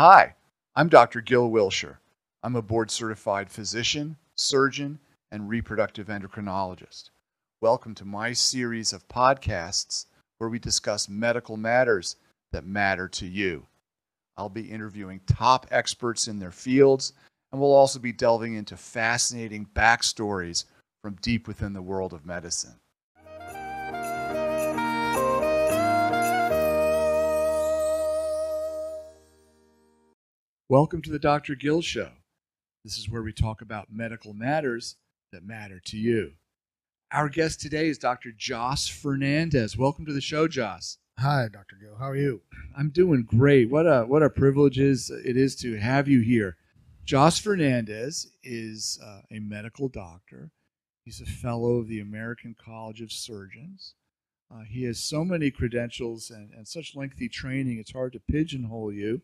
Hi, I'm Dr. Gil Wilshire. I'm a board certified physician, surgeon, and reproductive endocrinologist. Welcome to my series of podcasts where we discuss medical matters that matter to you. I'll be interviewing top experts in their fields, and we'll also be delving into fascinating backstories from deep within the world of medicine. Welcome to the Dr. Gil Show. This is where we talk about medical matters that matter to you. Our guest today is Dr. Joss Fernandez. Welcome to the show, Joss. Hi, Dr. Gil. How are you? I'm doing great. What a what a privilege is it is to have you here. Joss Fernandez is uh, a medical doctor. He's a fellow of the American College of Surgeons. Uh, he has so many credentials and, and such lengthy training, it's hard to pigeonhole you.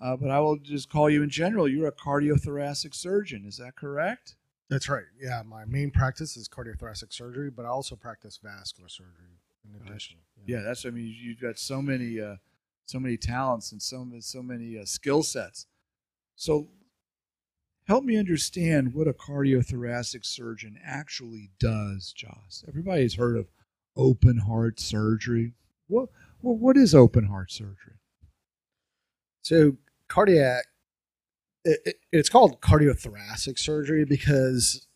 Uh, but I will just call you in general. You're a cardiothoracic surgeon. Is that correct? That's right. Yeah, my main practice is cardiothoracic surgery, but I also practice vascular surgery in addition. Yeah, that's. I mean, you've got so many, uh, so many talents and so so many uh, skill sets. So, help me understand what a cardiothoracic surgeon actually does, Joss. Everybody's heard of open heart surgery. What what, what is open heart surgery? So, cardiac it, it, it's called cardiothoracic surgery because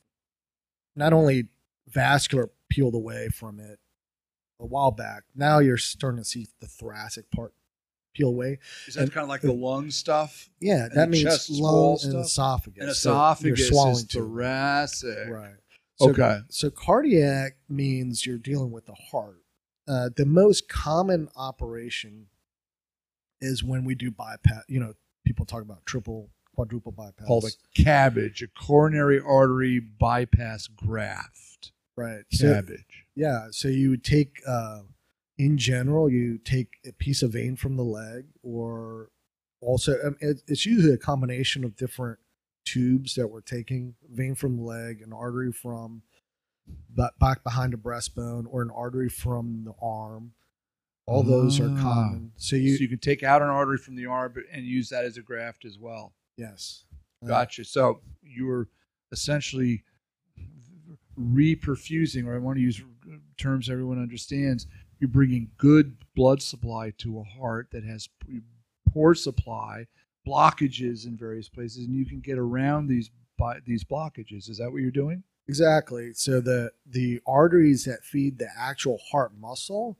not only vascular peeled away from it a while back now you're starting to see the thoracic part peel away Is that And- kind of like the lung stuff? yeah that means lungs and esophagus And So esophagus you're swallowing is too. thoracic. right so, Okay. so cardiac means you're dealing with the heart uh, the most common operation is when we do bypass you know people talk about triple quadruple bypass Called a cabbage, a coronary artery bypass graft. right so Cabbage. Yeah, so you would take, uh, in general, you take a piece of vein from the leg, or also um, it, it's usually a combination of different tubes that we're taking vein from the leg, an artery from back behind the breastbone, or an artery from the arm. All those are Ah. common. So so you, you can take out an artery from the arm and use that as a graft as well. yes, Uh, Gotcha. So you're essentially reperfusing, or I want to use terms everyone understands. You're bringing good blood supply to a heart that has poor supply, blockages in various places, and you can get around these by these blockages. Is that what you're doing? Exactly. So the the arteries that feed the actual heart muscle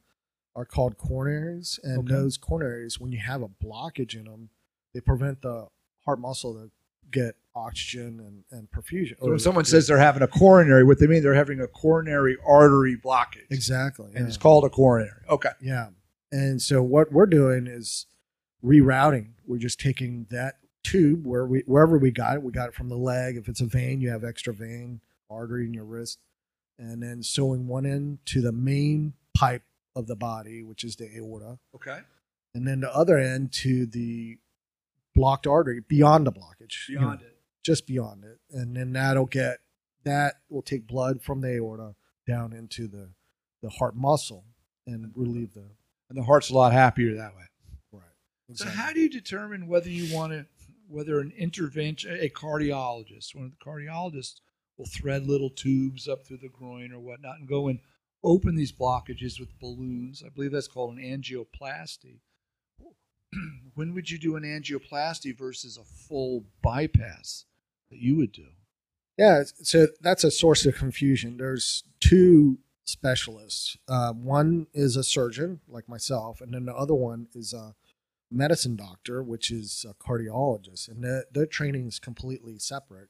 are called coronaries, and Okay. those coronaries, when you have a blockage in them, they prevent the heart muscle to get oxygen and, and perfusion. So when someone says they're having a coronary, what they mean they're having a coronary artery blockage, exactly, and it's called a coronary. Okay. yeah. And so what we're doing is rerouting. We're just taking that tube where we wherever we got it. We got it from the leg. If it's a vein, you have extra vein artery in your wrist, and then sewing one end to the main pipe of the body, which is the aorta, Okay. and then the other end to the blocked artery beyond the blockage, you know, Beyond it. just beyond it, and then that'll get that will take blood from the aorta down into the the heart muscle and relieve the And the heart's a lot happier that way. right. So how do you determine whether you want to, whether an intervention, a cardiologist, one of the cardiologists will thread little tubes up through the groin or whatnot and go and open these blockages with balloons. I believe that's called an angioplasty. when would you do an angioplasty versus a full bypass that you would do? Yeah, so that's a source of confusion. There's two specialists. Uh, one is a surgeon, like myself, and then the other one is a medicine doctor, which is a cardiologist, and their, their training is completely separate.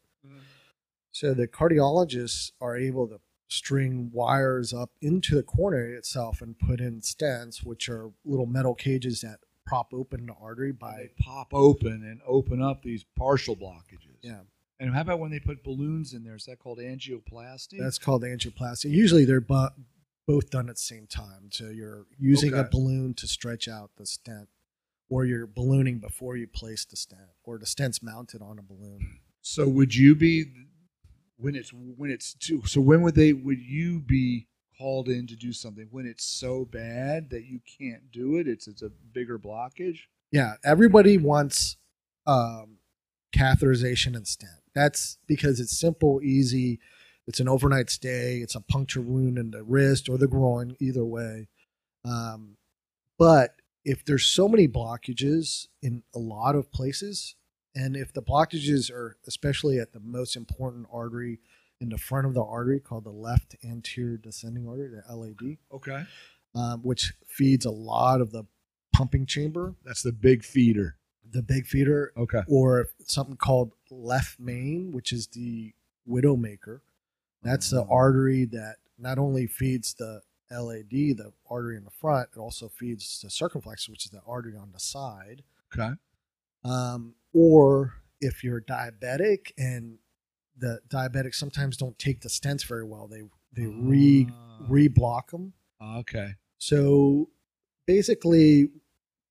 So the cardiologists are able to string wires up into the coronary itself and put in stents, which are little metal cages that prop open the artery They by pop open and open up these partial blockages. yeah. And how about when they put balloons in there? Is that called angioplasty? That's called angioplasty. Usually they're bu- both done at the same time. So you're using a balloon to stretch out the stent, or you're ballooning before you place the stent, or the stent's mounted on a balloon. So would you be when it's when it's too so when would they would you be called in to do something when it's so bad that you can't do it it's it's a bigger blockage Yeah, everybody wants um, catheterization and stent. That's because it's simple, easy. It's an overnight stay. It's a puncture wound in the wrist or the groin, either way. Um, but if there's so many blockages in a lot of places, and if the blockages are especially at the most important artery in the front of the artery called the left anterior descending artery, the LAD, Okay. um, which feeds a lot of the pumping chamber, That's the big feeder. the big feeder, Okay. or something called left main, which is the widowmaker. That's the Oh. artery that not only feeds the LAD, the artery in the front, it also feeds the circumflex, which is the artery on the side. Okay. Um, or if you're diabetic and the diabetics sometimes don't take the stents very well, they they re Ah. re-block them. Okay. So basically,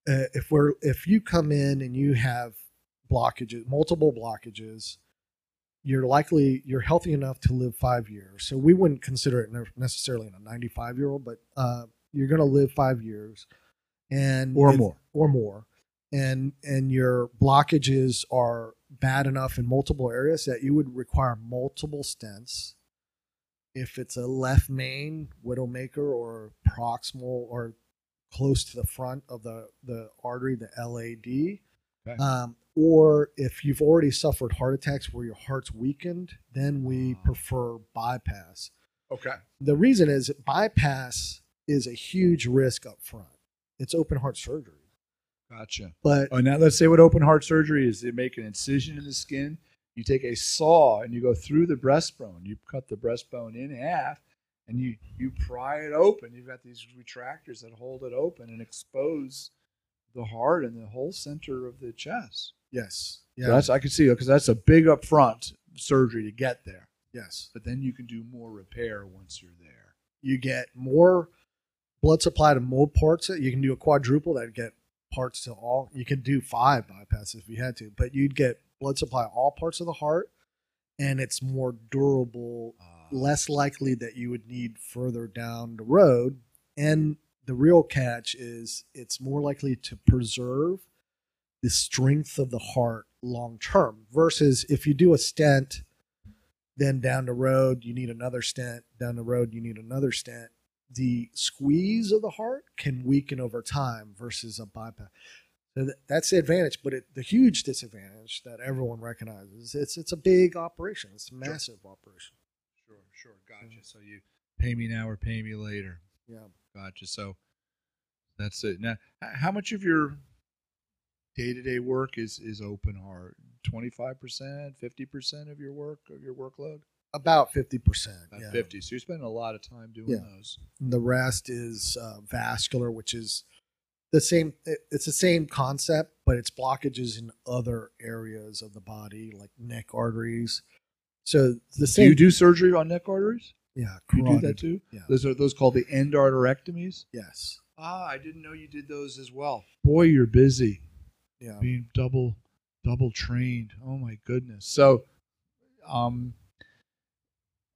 uh, if we're if you come in and you have blockages, multiple blockages, you're likely you're healthy enough to live five years. So we wouldn't consider it necessarily in a 95 year old, but uh, you're going to live five years, and Or if- more. or more, and and your blockages are bad enough in multiple areas that you would require multiple stents if it's a left main widowmaker or proximal or close to the front of the the artery, the LAD, Okay. um, or if you've already suffered heart attacks where your heart's weakened, then we Ah. prefer bypass. Okay. The reason is bypass is a huge risk up front. It's open heart surgery, Gotcha. but Oh, now let's say what open heart surgery is. They make an incision in the skin. You take a saw and you go through the breastbone. You cut the breastbone in half, and you you pry it open. You've got these retractors that hold it open and expose the heart and the whole center of the chest. yes, So yeah, that's I can see because that's a big upfront surgery to get there. yes. But then you can do more repair once you're there. you get more blood supply to more parts. You can do a quadruple that get parts to all. You could do five bypasses if you had to, but you'd get blood supply all parts of the heart, and it's more durable, Uh, less likely that you would need further down the road. And the real catch is it's more likely to preserve the strength of the heart long term versus if you do a stent then down the road you need another stent down the road you need another stent the squeeze of the heart can weaken over time versus a bypass so that's the advantage but it, the huge disadvantage that everyone recognizes it's it's a big operation it's a massive operation Sure, sure. Gotcha. So you pay me now or pay me later. yeah Gotcha. So that's it. Now, how much of your day to day work is is open heart? Twenty five percent, fifty percent of your work of your workload? About 50% About yeah. fifty. So you're spending a lot of time doing Yeah. those. And the rest is uh, vascular which is the same it- it's the same concept but it's blockages in other areas of the body like neck arteries so the Do same you do surgery on neck arteries? yeah You do that too? yeah Those are those called the endarterectomies. yes Ah, I didn't know you did those as well. Boy, you're busy. yeah being double double trained. Oh my goodness. So um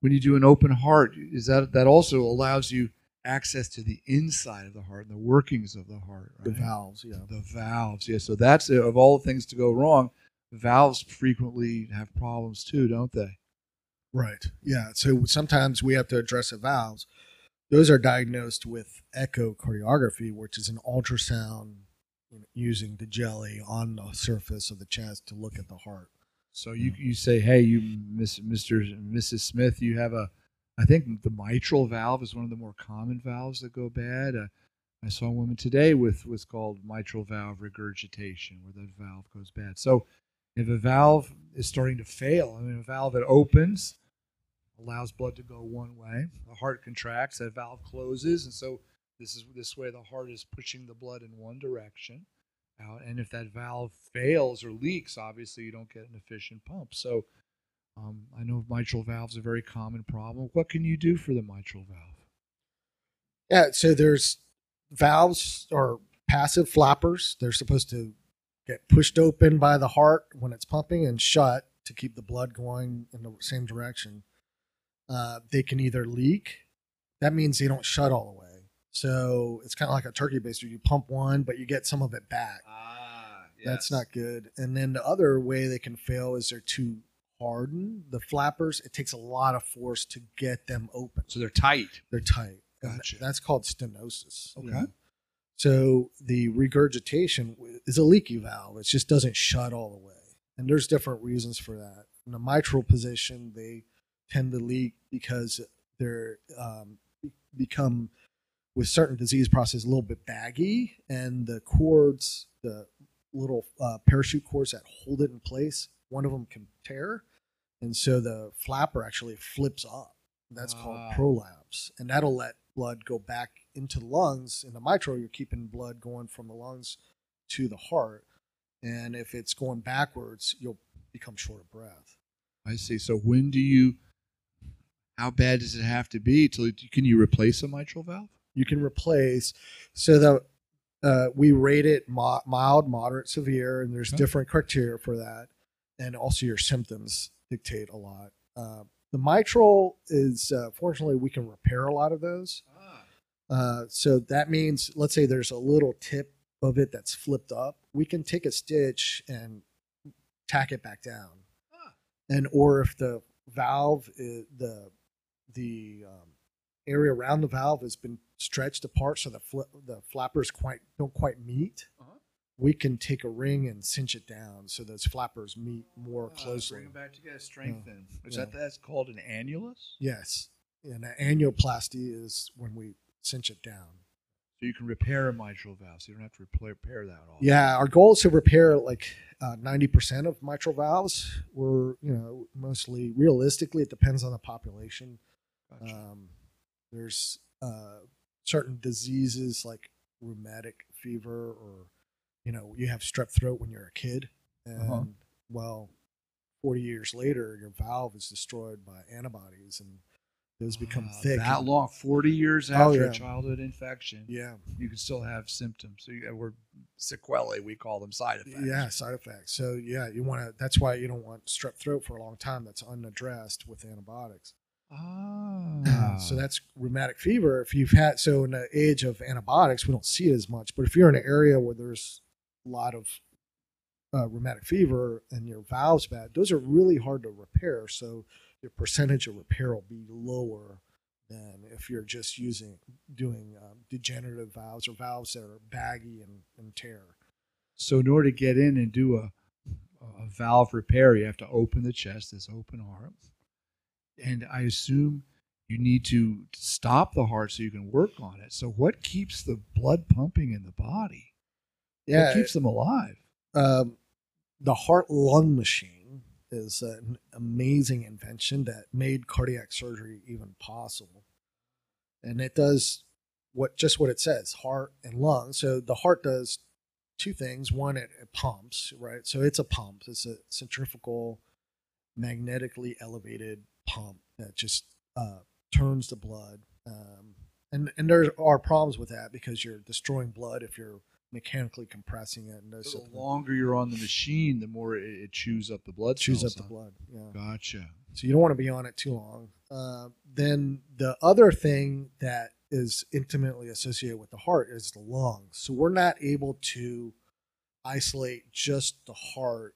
when you do an open heart, is that that also allows you access to the inside of the heart and the workings of the heart, right? the valves yeah The valves. Yeah, so that's uh, of all the things to go wrong, valves frequently have problems too, don't they? Right. Yeah. So sometimes we have to address the valves. Those are diagnosed with echocardiography, which is an ultrasound using the jelly on the surface of the chest to look at the heart. So you you say, hey, you Miss Mr. and Mrs. Smith, you have a, I think the mitral valve is one of the more common valves that go bad. Uh, I saw a woman today with what's called mitral valve regurgitation, where the valve goes bad. So if a valve is starting to fail, I mean, a valve that opens allows blood to go one way, the heart contracts, that valve closes, and so this is this way the heart is pushing the blood in one direction out. And if that valve fails or leaks, obviously you don't get an efficient pump. So um, I know mitral valves are a very common problem. What can you do for the mitral valve? Yeah. So there's valves or passive flappers. They're supposed to get pushed open by the heart when it's pumping and shut to keep the blood going in the same direction. Uh, they can either leak. That means they don't shut all the way. So it's kind of like a turkey baster. You pump one, but you get some of it back. That's not good. And then the other way they can fail is they're too hardened. The flappers, it takes a lot of force to get them open. So they're tight. They're tight. Gotcha. That's called stenosis. Okay. know. So the regurgitation is a leaky valve. It just doesn't shut all the way. And there's different reasons for that. In the mitral position, they tend to leak because they're um, become with certain disease process a little bit baggy, and the cords, the little uh, parachute cords that hold it in place, one of them can tear, and so the flapper actually flips up. That's Ah. called prolapse, and that'll let blood go back into the lungs. In the mitral, you're keeping blood going from the lungs to the heart, and if it's going backwards, you'll become short of breath. I see. So when do you? How bad does it have to be? Till can you replace a mitral valve? you can replace so that uh, we rate it mo- mild moderate severe and there's Okay. different criteria for that. And also your symptoms dictate a lot. Uh, the mitral is uh, fortunately we can repair a lot of those. Uh, so that means let's say there's a little tip of it that's flipped up we can take a stitch and tack it back down. Ah. and or if the valve is, the the um, area around the valve has been stretched apart so the fl- the flappers quite don't quite meet Uh-huh. we can take a ring and cinch it down so those flappers meet more Ah, closely Bring them back together, strengthen. Is Yeah. that that's called an annulus? yes and an annuloplasty is when we cinch it down So you can repair a mitral valve. So you don't have to repair that at all. Yeah, our goal is to repair like uh, ninety percent of mitral valves. We're you know mostly realistically it depends on the population. Gotcha. Um, there's uh, certain diseases like rheumatic fever, or you know you have strep throat when you're a kid, and Uh-huh. well, forty years later your valve is destroyed by antibodies, and those become Wow, thick. That long, forty years Oh, after yeah. a childhood infection, Yeah, you can still have symptoms. So you, we're sequelae. We call them side effects. Yeah, side effects. So yeah, you want to. That's why you don't want strep throat for a long time. That's unaddressed with antibiotics. Ah. So that's rheumatic fever. If you've had so in the age of antibiotics, we don't see it as much. But if you're in an area where there's a lot of uh, rheumatic fever and your valves bad, those are really hard to repair. So your percentage of repair will be lower than if you're just using doing um, degenerative valves or valves that are baggy and, and tear. So in order to get in and do a a valve repair, you have to open the chest, this open heart, and I assume you need to stop the heart so you can work on it. So what keeps the blood pumping in the body? Yeah, what keeps them alive? um, the heart lung machine is an amazing invention that made cardiac surgery even possible. And it does what just what it says heart and lung. So the heart does two things. One, it, it pumps, right? So it's a pump, it's a centrifugal, magnetically elevated pump that just uh, turns the blood. Um, and, and there are problems with that because you're destroying blood if you're mechanically compressing it and So the longer you're on the machine, the more it, it chews up the blood. chews up cells, the blood. Yeah. Gotcha. So you don't want to be on it too long. Uh, then the other thing that is intimately associated with the heart is the lungs. So we're not able to isolate just the heart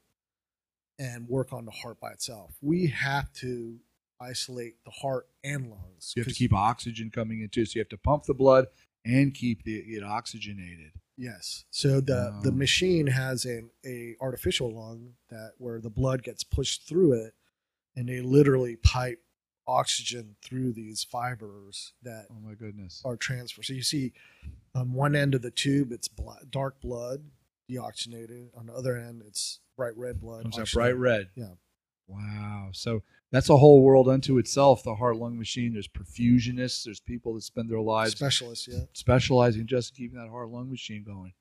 and work on the heart by itself. We have to isolate the heart and lungs. You have to keep oxygen coming into, so you have to pump the blood and keep the, it oxygenated. Yes. So the the oh. machine has an a artificial lung that where the blood gets pushed through it, and they literally pipe oxygen through these fibers that Oh my goodness. are transferred. So you see, on one end of the tube, it's bla dark blood, deoxygenated. On the other end, it's bright red blood. Comes out bright red. Yeah. Wow. So that's a whole world unto itself. The heart lung machine. There's perfusionists. There's people that spend their lives Specialists, yeah. specializing just in keeping that heart lung machine going.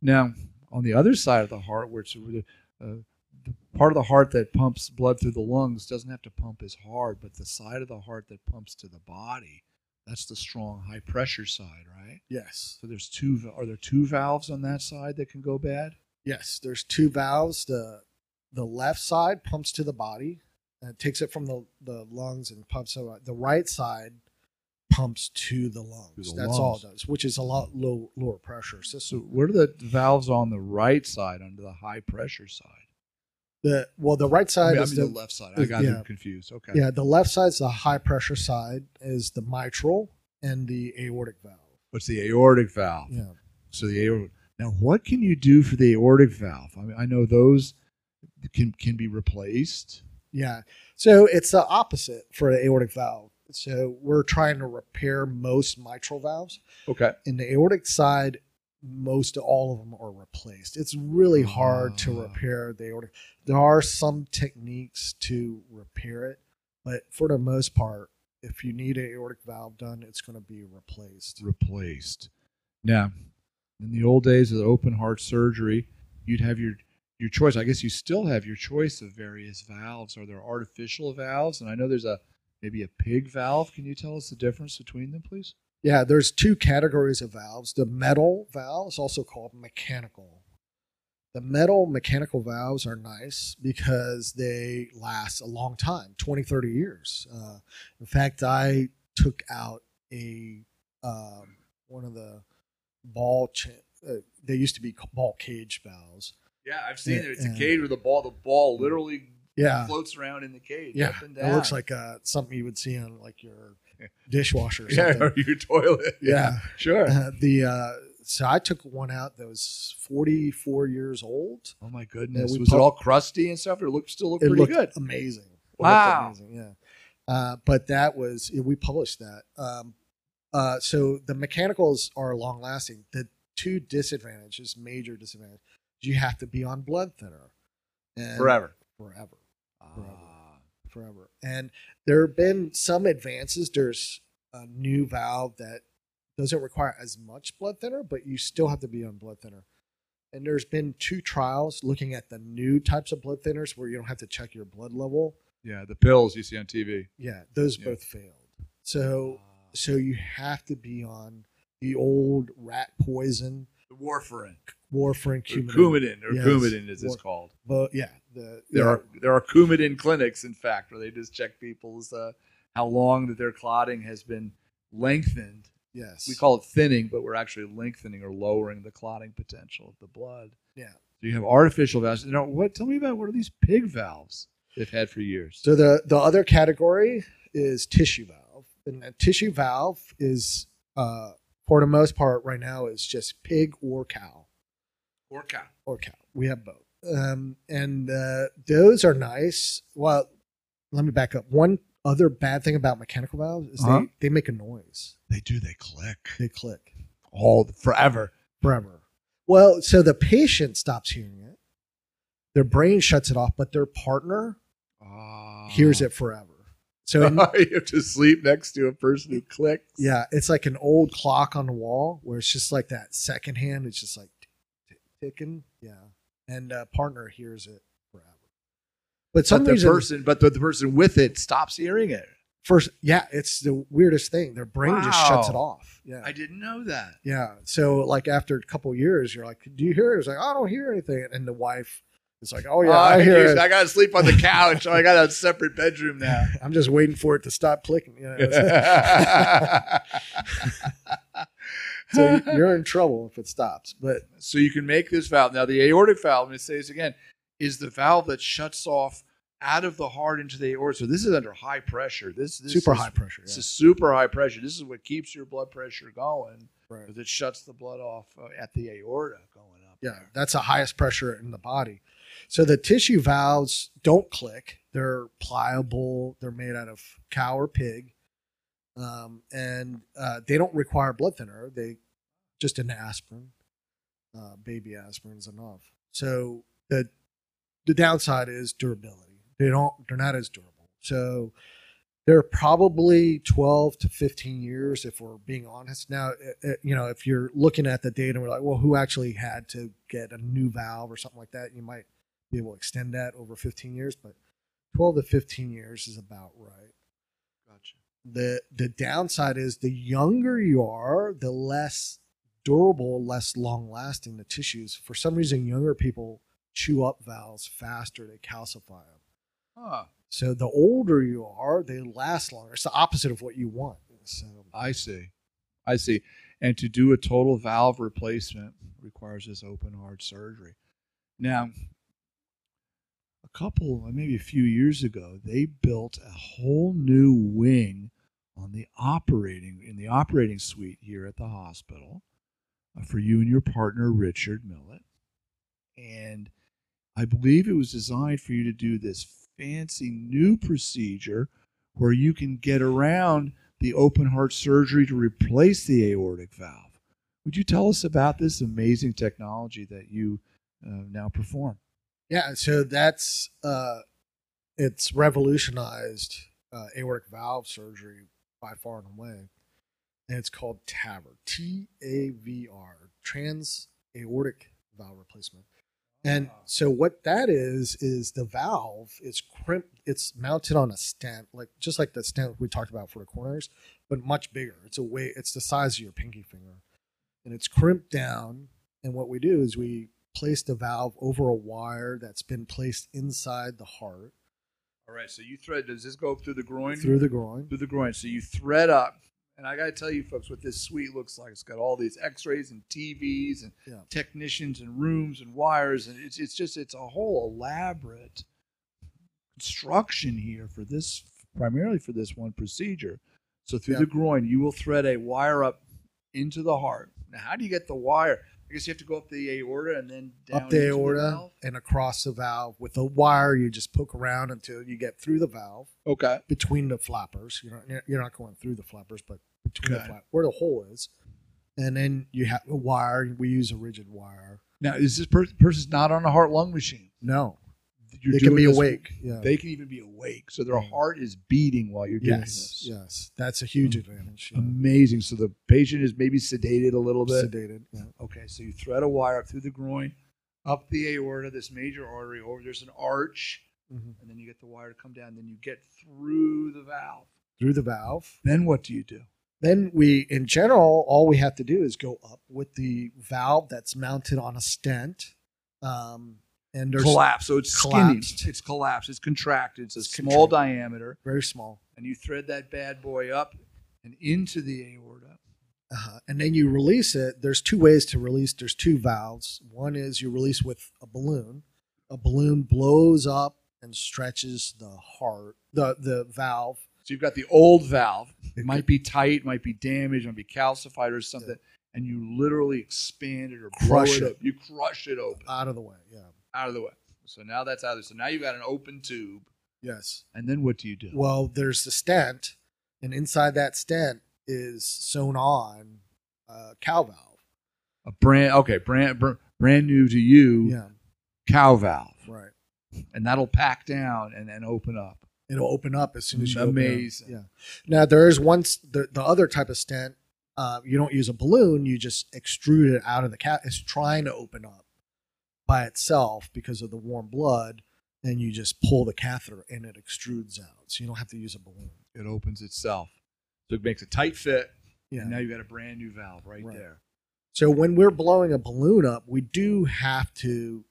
Now, on the other side of the heart, where it's the, uh, the part of the heart that pumps blood through the lungs doesn't have to pump as hard, but the side of the heart that pumps to the body, that's the strong high pressure side, right? Yes. So there's two. Are there two valves on that side that can go bad? Yes, there's two valves. The the left side pumps to the body and takes it from the, the lungs and pumps it. Uh, the right side pumps to the lungs. To the That's all it does, which is a lot low, lower pressure So system. what are the valves on the right side under the high pressure side? The well, the right I side mean, I is mean the, the, left side. I got yeah. them confused. Okay. yeah, the left side's the high pressure side is the mitral and the aortic valve. What's the aortic valve? Yeah. So the aortic. Now, what can you do for the aortic valve? I mean, I know those can can be replaced. Yeah. So it's the opposite for the aortic valve. So we're trying to repair most mitral valves. Okay. In the aortic side, most all of them are replaced. It's really hard to Ah. repair the aortic. There are some techniques to repair it, but for the most part, if you need an aortic valve done, it's going to be replaced. Replaced. Now, in the old days of the open heart surgery, you'd have your your choice. I guess you still have your choice of various valves. Are there artificial valves? And I know there's a maybe a pig valve. Can you tell us the difference between them, please? Yeah, there's two categories of valves. The metal valve is also called mechanical. The metal mechanical valves are nice because they last a long time 20, 30 years. Uh, in fact, I took out a um, one of the ball, cha- uh, they used to be ball cage valves. Yeah, I've seen it. It's a cage where the ball the ball literally Yeah. floats around in the cage. Yeah, up and it looks like uh, something you would see on like your dishwasher or yeah, or your toilet. Yeah. sure. Uh, the uh, so I took one out that was 44 years old. Oh my goodness! was it all crusty and stuff? It looked still looked It pretty looked good. amazing. It Wow. looked amazing, yeah. Uh, but that was we published that. Um, uh, so the mechanicals are long lasting. The two disadvantages, major disadvantage, you have to be on blood thinner and Forever. forever, Ah. forever. And there have been some advances. There's a new valve that doesn't require as much blood thinner, but you still have to be on blood thinner. And there's been two trials looking at the new types of blood thinners where you don't have to check your blood level. Yeah, the pills you see on TV. Yeah, those Yeah. both failed. So so you have to be on the old rat poison the warfarin, warfarin or Coumadin. Or Yes. Coumadin as it's called. But yeah, the There yeah, are there are Coumadin clinics, in fact, where they just check people's uh, how long that their clotting has been lengthened. yes. We call it thinning, but we're actually lengthening or lowering the clotting potential of the blood. Yeah. So you have artificial valves. You know what? Tell me about what are these pig valves they've had for years? So the the other category is tissue valve, and a tissue valve is uh, for the most part right now is just pig or cow or cow. or cow. We have both, um, and uh, those are nice. Well, let me back up. One other bad thing about mechanical valves is Uh-huh. they they make a noise. They do. They click They click all forever. forever. Well, so the patient stops hearing it. Their brain shuts it off, but their partner Ah. hears it forever. So in- you have to sleep next to a person who clicks. Yeah, it's like an old clock on the wall where it's just like that second hand. It's just like tick, tick, ticking. Yeah, and uh, partner hears it forever. But But some the reason, person, but the, the person with it stops hearing it. first, yeah, it's the weirdest thing. Their brain just shuts it off. Yeah, I didn't know that. yeah. So like after a couple years, you're like, "Do you hear it?" It's like, "I don't hear anything," and the wife is like, "Oh yeah, Oh, I hear it." I got to sleep on the couch. I got a separate bedroom now. I'm just waiting for it to stop clicking. You know, so you're in trouble if it stops. But so you can make this valve. Now, the aortic valve, let me say this again, is the valve that shuts off out of the heart into the aorta. So this is under high pressure. This, this super is, high pressure. This yeah. is super high pressure. This is what keeps your blood pressure going Right. it shuts the blood off uh, at the aorta going up. Yeah, there. that's the highest pressure in the body. So the tissue valves don't click. They're pliable. They're made out of cow or pig, um, and uh, they don't require blood thinner. They just an aspirin, uh, baby aspirin is enough. So the the downside is durability. They don't. They're not as durable. So they're probably 12 to 15 years if we're being honest now uh, uh, you know if you're looking at the data and we're like well who actually had to get a new valve or something like that you might be able to extend that over 15 years but 12 to 15 years is about right Gotcha. the the downside is the younger you are the less durable less long lasting the tissues for some reason younger people chew up valves faster they calcify them Huh. so the older you are, they last longer. It's the opposite of what you want. So I see. I see. And to do a total valve replacement requires this open heart surgery. Now, a couple, maybe a few years ago, they built a whole new wing on the operating in the operating suite here at the hospital uh, for you and your partner Richard Millett. And I believe it was designed for you to do this fancy new procedure where you can get around the open heart surgery to replace the aortic valve. Would you tell us about this amazing technology that you uh, now perform? Yeah, so that's uh, it's revolutionized uh, aortic valve surgery by far and away, and it's called TAVR, T A V R, trans aortic valve replacement. And so what that is is the valve is crimped. It's mounted on a stent, like just like the stent we talked about for the coronaries, but much bigger. It's a way. It's the size of your pinky finger, and it's crimped down. And what we do is we place the valve over a wire that's been placed inside the heart All right, so you thread. Does this go through the groin? through the groin. through the groin. So you thread up, and I got to tell you, folks, what this suite looks like. It's got all these X-rays and TVs and Yeah. technicians and rooms and wires, and it's it's just it's a whole elaborate construction here for this primarily for this one procedure. So through Yeah. the groin, you will thread a wire up into the heart. Now, how do you get the wire? I guess you have to go up the aorta and then down Up the into aorta valve? and across the valve with a wire. You just poke around until you get through the valve Okay. between the flappers. You're not you're not going through the flappers, but between the Okay. flap where the hole is. And then you have a wire. We use a rigid wire. Now, is this per- person's not on a heart lung machine? No, You're they can be this- awake. Yeah. They can even be awake, so their Yeah. heart is beating while you're doing yes. this. Yes. That's a huge advantage. Yeah. Amazing. So the patient is maybe sedated a little bit. Sedated. Yeah. Okay, so you thread a wire up through the groin, up the aorta, this major artery. Over there's an arch, Mhm. and then you get the wire to come down. Then you get through the valve. Through the valve. Then what do you do? Then we, in general, all we have to do is go up with the valve that's mounted on a stent. Um, and. So it's collapsed. skinny. It's collapsed. It's contracted. It's a It's small contracted. diameter, very small. and you thread that bad boy up and into the aorta. Uh, and then you release it. There's two ways to release. There's two valves. One is you release with a balloon. A balloon blows up and stretches the heart, the the valve. So you've got the old valve. It might be tight, might be damaged, might be calcified or something, and you literally expand it or Crush it, it. You crush it open out of the way. Yeah. Out of the way. So now that's out of there. So now you've got an open tube, Yes. and then what do you do? Well, there's the stent, and inside that stent is sewn on a cow valve. A brand okay, brand br- brand new to you Yeah. cow valve, Right. and that'll pack down and then open up. It'll open up as soon as you. Amazing. Yeah. Now there is one the the other type of stent. Uh, you don't use a balloon. You just extrude it out of the cat. It's trying to open up by itself because of the warm blood, and you just pull the catheter and it extrudes out. So you don't have to use a balloon. It opens itself, so it makes a tight fit. Yeah. And now you've got a brand new valve right, Right. there. So when we're blowing a balloon up, we do have to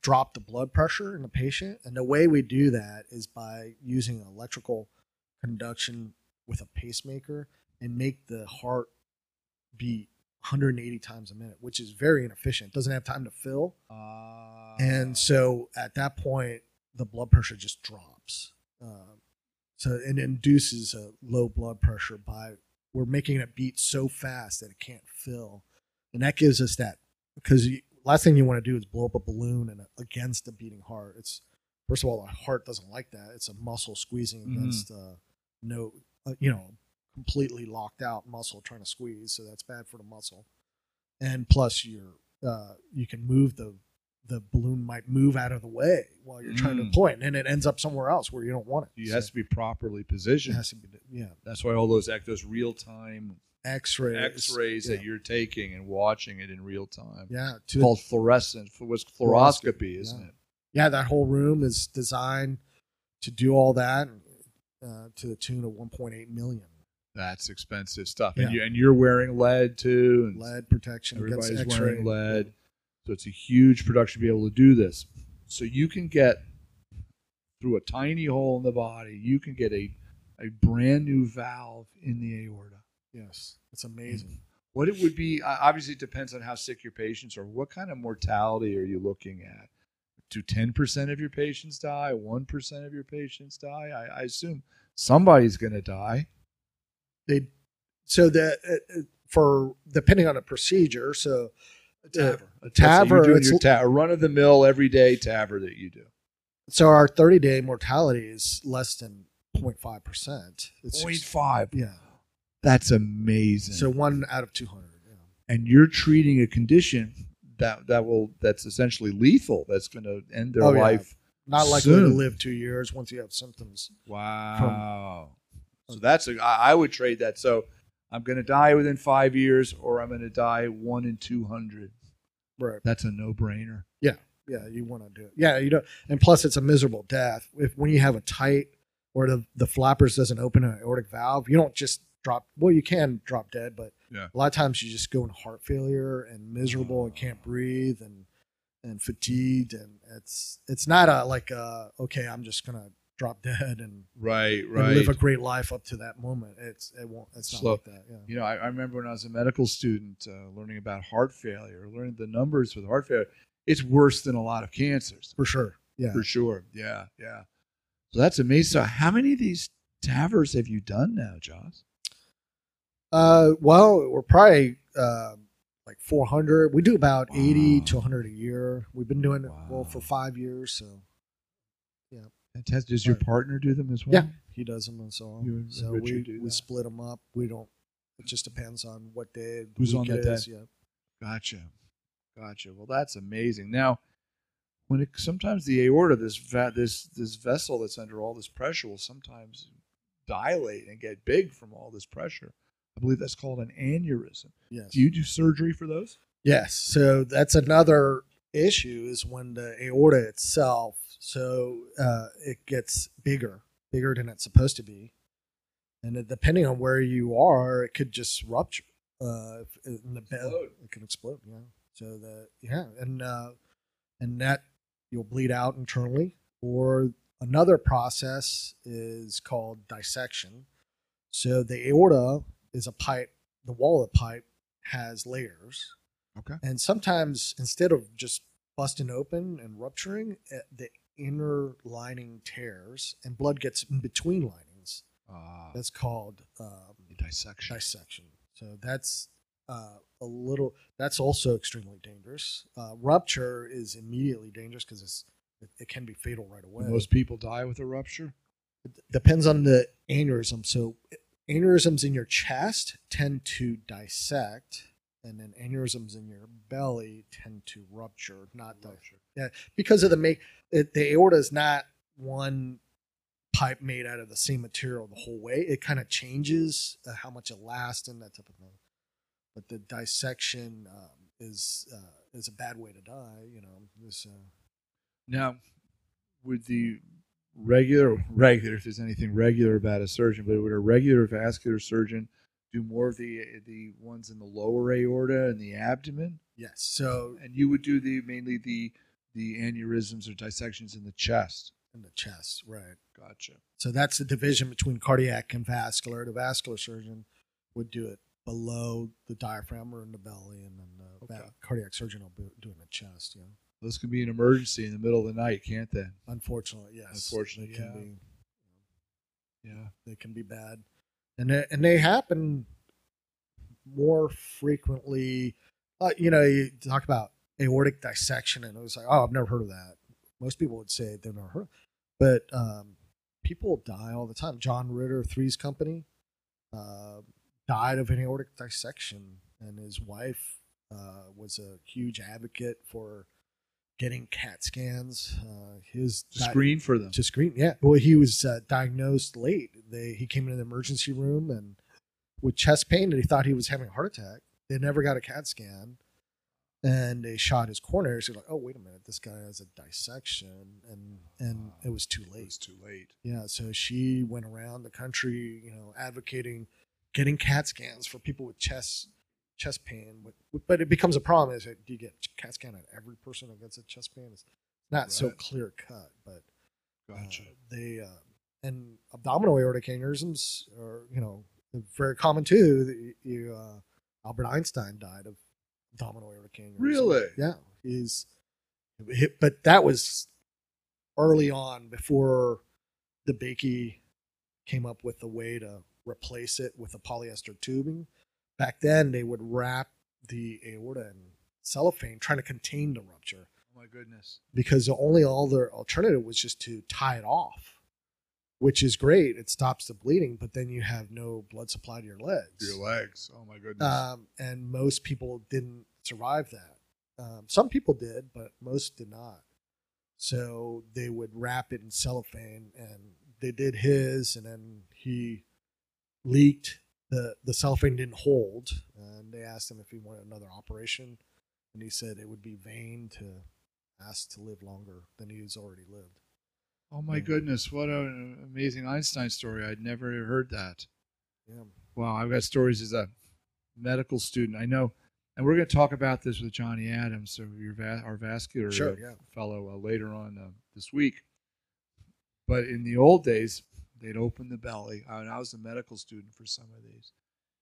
drop the blood pressure in the patient, and the way we do that is by using electrical conduction with a pacemaker and make the heart beat 180 times a minute, which is very inefficient. Doesn't have time to fill, Uh, and so at that point, the blood pressure just drops. Um, so it induces a low blood pressure by we're making it beat so fast that it can't fill, and that gives us that because you, last thing you want to do is blow up a balloon and against a beating heart. It's first of all, the heart doesn't like that. It's a muscle squeezing Mhm. against uh, no, uh, you know, completely locked out muscle trying to squeeze. So that's bad for the muscle, and plus you're uh, you can move the the balloon might move out of the way while you're trying to Mm. point, and it ends up somewhere else where you don't want it. it So has to be properly it positioned. has to be, yeah. That's why all those those real time X-rays, X-rays yeah. that you're taking and watching it in real time. yeah, It's to called fluorescent. It was fluoroscopy, isn't yeah. it? yeah, that whole room is designed to do all that uh, to the tune of 1.8 million That's expensive stuff. Yeah. And, you, and you're wearing lead too. And lead protection Everybody's wearing lead. So it's a huge production to be able to do this. So you can get through a tiny hole in the body, you can get a a brand new valve in the aorta. Yes, it's amazing. What it would be, obviously, it depends on how sick your patients are. What kind of mortality are you looking at? Do 10% of your patients die? 1% of your patients die? I, I assume somebody's going to die. They so that uh, uh, for depending on a procedure. So A TAVR. A TAVR, You're doing it's- your ta- run of the mill, everyday TAVR that you do. so our 30 day mortality is less than 0.5 percent. It's Point just- yeah. That's amazing. So one out of 200. Yeah. and you're treating a condition that that will that's essentially lethal. That's going to end their Oh, yeah. life. Not likely to live two years once you have symptoms. Wow. So that's a, I would trade that. So I'm going to die within five years, or I'm going to die one in two hundred. Right. That's a no brainer. Yeah. Yeah, you want to do it. Yeah, you don't. And plus, it's a miserable death. If when you have a tight or the the flappers doesn't open an aortic valve, you don't just drop. Well, you can drop dead, but Yeah. a lot of times you just go in heart failure and miserable and can't breathe and and fatigued and it's it's not a like a okay I'm just gonna drop dead and, Right. and live a great life up to that moment. It's it won't. It's not Slow. like that. Yeah. You know, I, I remember when I was a medical student uh, learning about heart failure, learning the numbers with heart failure. It's worse than a lot of cancers. For sure. Yeah. For sure. Yeah, yeah. So that's amazing. So how many of these TAVRs have you done now, Joss? Uh, well, we're probably uh, like 400. We do about 80 Wow. to 100 a year. We've been doing it well for five years, so Fantastic. Does your Right. partner do them as well? yeah, he does them and so on. You and so Richard we do we that. split them up. We don't. It just depends on what day. the Who's on week that it day? Yeah. Gotcha. Gotcha. Well, that's amazing. Now, when it sometimes the aorta, this va- this this vessel that's under all this pressure, will sometimes dilate and get big from all this pressure. I believe that's called an aneurysm. Yes. Do you do surgery for those? Yes. So that's another issue is when the aorta itself, so uh, it gets bigger, bigger than it's supposed to be, and it, depending on where you are, it could just rupture. Uh, in the bed, it can explode. Yeah. So that yeah, and uh, and that you'll bleed out internally, or another process is called dissection. So the aorta is a pipe. The wall of the pipe has layers. Okay. And sometimes instead of just busting open and rupturing, the inner lining tears and blood gets in between linings. Ah, That's called um, dissection. dissection. So that's uh, a little. That's also extremely dangerous. Uh, rupture is immediately dangerous because it's it, it can be fatal right away. Most people die with a rupture. depends on the aneurysm. So aneurysms in your chest tend to dissect, and then aneurysms in your belly tend to rupture, not Rupture. because of the make. It, the aorta is not one pipe made out of the same material the whole way. It kind of changes uh, how much it lasts and that type of thing. But the dissection um, is uh, is a bad way to die. You know, this. Uh, Now, would the regular regular if there's anything regular about a surgeon, but would a regular vascular surgeon do more of the the ones in the lower aorta and the abdomen, yes. So and you would do the mainly the the aneurysms or dissections in the chest? in the chest, right. Gotcha. So that's the division between cardiac and vascular. The vascular surgeon would do it below the diaphragm or in the belly, and then the Okay. cardiac surgeon will be doing the chest. Yeah, Those can be an emergency in the middle of the night, can't they? unfortunately, yes. Unfortunately, they can yeah. be Yeah. they can be bad, and they, and they happen more frequently. Uh, you know, you talk about aortic dissection, and it was like, oh, I've never heard of that. Most people would say they've never heard, but um, people die all the time. John Ritter, Three's Company, uh, died of an aortic dissection, and his wife uh, was a huge advocate for getting CAT scans. Uh, his To di- screen for them. to screen. Yeah. Well, he was uh, diagnosed late. They he came into the emergency room and with chest pain, and he thought he was having a heart attack. They never got a CAT scan, and they shot his coronaries. They're like, "Oh, wait a minute, this guy has a dissection," and and it was too late. It was too late. Yeah. So she went around the country, you know, advocating getting CAT scans for people with chest chest pain. But, but it becomes a problem. Is do you get CAT scan on every person that gets a chest pain? It's not so clear cut, but uh, Gotcha. they uh, and abdominal aortic aneurysms are you know very common too. You, uh, Albert Einstein died of abdominal aortic aneurysm. Really? Yeah, he's. But that was early on before DeBakey came up with a way to replace it with a polyester tubing. Back then, they would wrap the aorta in cellophane, trying to contain the rupture Oh my goodness. because the only other alternative was just to tie it off, which is great. It stops the bleeding, but then you have no blood supply to your legs. Your legs. Oh my goodness. Um, and most people didn't survive that. Um, some people did, but most did not. So they would wrap it in cellophane, and they did his, and then he leaked. The The cellophane didn't hold, and they asked him if he wanted another operation, and he said it would be vain to ask to live longer than he's already lived. oh my yeah. goodness. What an amazing Einstein story. I'd never heard that. Yeah, Wow, I've got stories as a medical student. I know, and we're going to talk about this with Johnny Adams, so your va- our vascular Sure, yeah. fellow, uh, later on uh, this week. But in the old days, they'd open the belly. I, I was a medical student for some of these,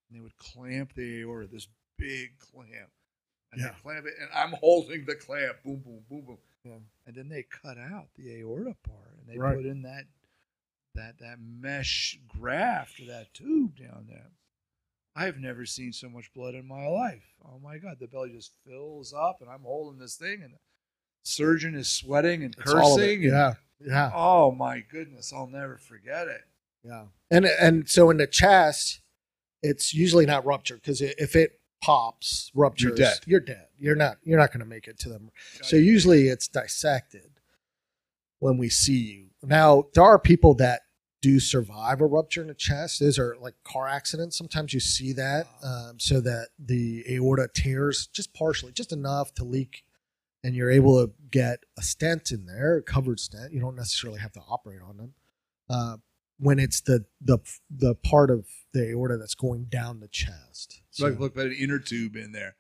and they would clamp the aorta, this big clamp, and Yeah. they clamp it, and I'm holding the clamp, boom, boom, boom, boom, Yeah. and then they cut out the aorta part, and they Right. put in that that that mesh graft or that tube down there. I have never seen so much blood in my life. Oh my god, the belly just fills up, and I'm holding this thing, and surgeon is sweating and It's all of it. cursing. Yeah, yeah. Oh my goodness, I'll never forget it. Yeah, and and so in the chest, it's usually not ruptured because if it pops, ruptures, dead. You're dead. You're not. You're not going to make it to them. So usually it's dissected when we see you. Now there are people that do survive a rupture in the chest. Those are like car accidents. Sometimes you see that, um, so that the aorta tears just partially, just enough to leak, and you're able to get a stent in there, a covered stent. You don't necessarily have to operate on them. Uh, when it's the the the part of the aorta that's going down the chest. so like look at an inner tube in there.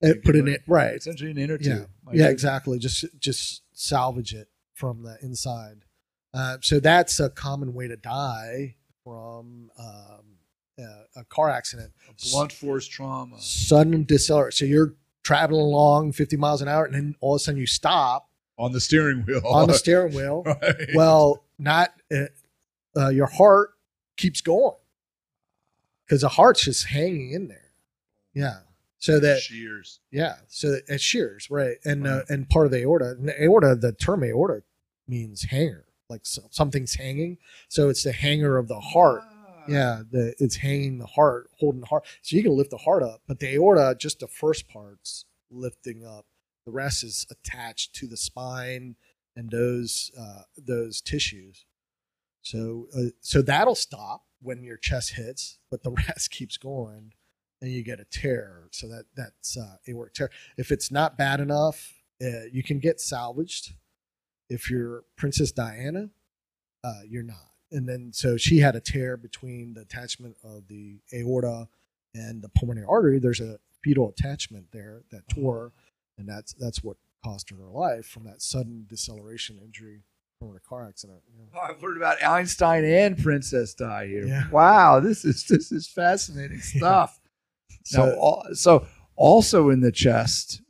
it, put in it right. Essentially an inner Yeah, tube. My yeah, exactly. Just just salvage it from the inside. Uh, so that's a common way to die from um, uh, a car accident. A blunt force trauma. Sudden deceleration. So you're traveling along 50 miles an hour, and then all of a sudden you stop On the steering wheel. on the steering wheel. Right. Well, not uh, uh, your heart keeps going because the heart's just hanging in there. Yeah. So that shears. Yeah, so it shears, right? And uh, and part of the aorta, and the aorta, the term aorta means hanger, like so, something's hanging. So it's the hanger of the heart. Ah. Yeah, the it's hanging the heart, holding the heart. So you can lift the heart up, but the aorta, just the first part's lifting up. The rest is attached to the spine and those uh, those tissues. So uh, so that'll stop when your chest hits, but the rest keeps going, and you get a tear. So that that's uh, aortic tear. If it's not bad enough, uh, you can get salvaged. If you're Princess Diana, uh, you're not. And then so she had a tear between the attachment of the aorta and the pulmonary artery. There's a fetal attachment there that tore, and that's that's what cost her her life from that sudden deceleration injury from a car accident. Yeah. Oh, I've learned about Einstein and Princess Di here. Yeah. Wow, this is this is fascinating stuff. So- now, al- so also in the chest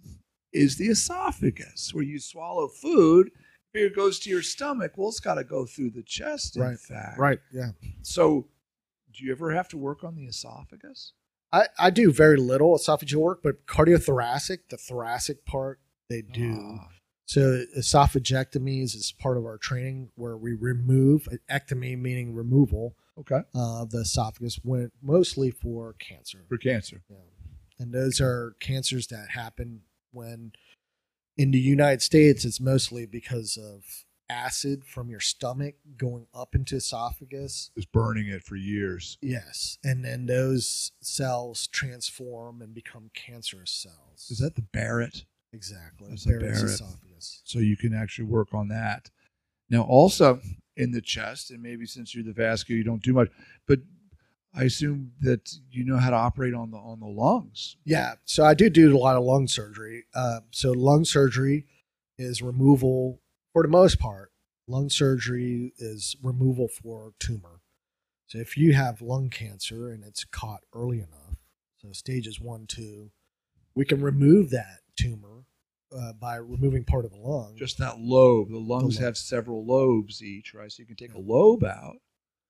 is the esophagus, where you swallow food. It goes to your stomach, well, it's got to go through the chest. In Right. fact, Right. Yeah. So, do you ever have to work on the esophagus? I, I do very little esophageal work, but cardiothoracic, the thoracic part, they do. Ah, So esophagectomies is part of our training where we remove ectomy, meaning removal okay, of the esophagus, when mostly for cancer. for cancer. Yeah. And those are cancers that happen when in the United States it's mostly because of acid from your stomach going up into esophagus. Is burning it for years. Yes. And then those cells transform and become cancerous cells. Is that the Barrett? exactly That's Barrett's Barrett. esophagus? so you can actually work on that. Now, also in the chest, and maybe since you're the vascular, you don't do much, but I assume that you know how to operate on the on the lungs. Yeah. So I do do a lot of lung surgery. Uh, so lung surgery is removal for the most part Lung surgery is removal for tumor. So if you have lung cancer and it's caught early enough, so stages one, two, we can remove that tumor uh, by removing part of the lung. Just that lobe. The lungs lobe. have several lobes each, right? So you can take a lobe out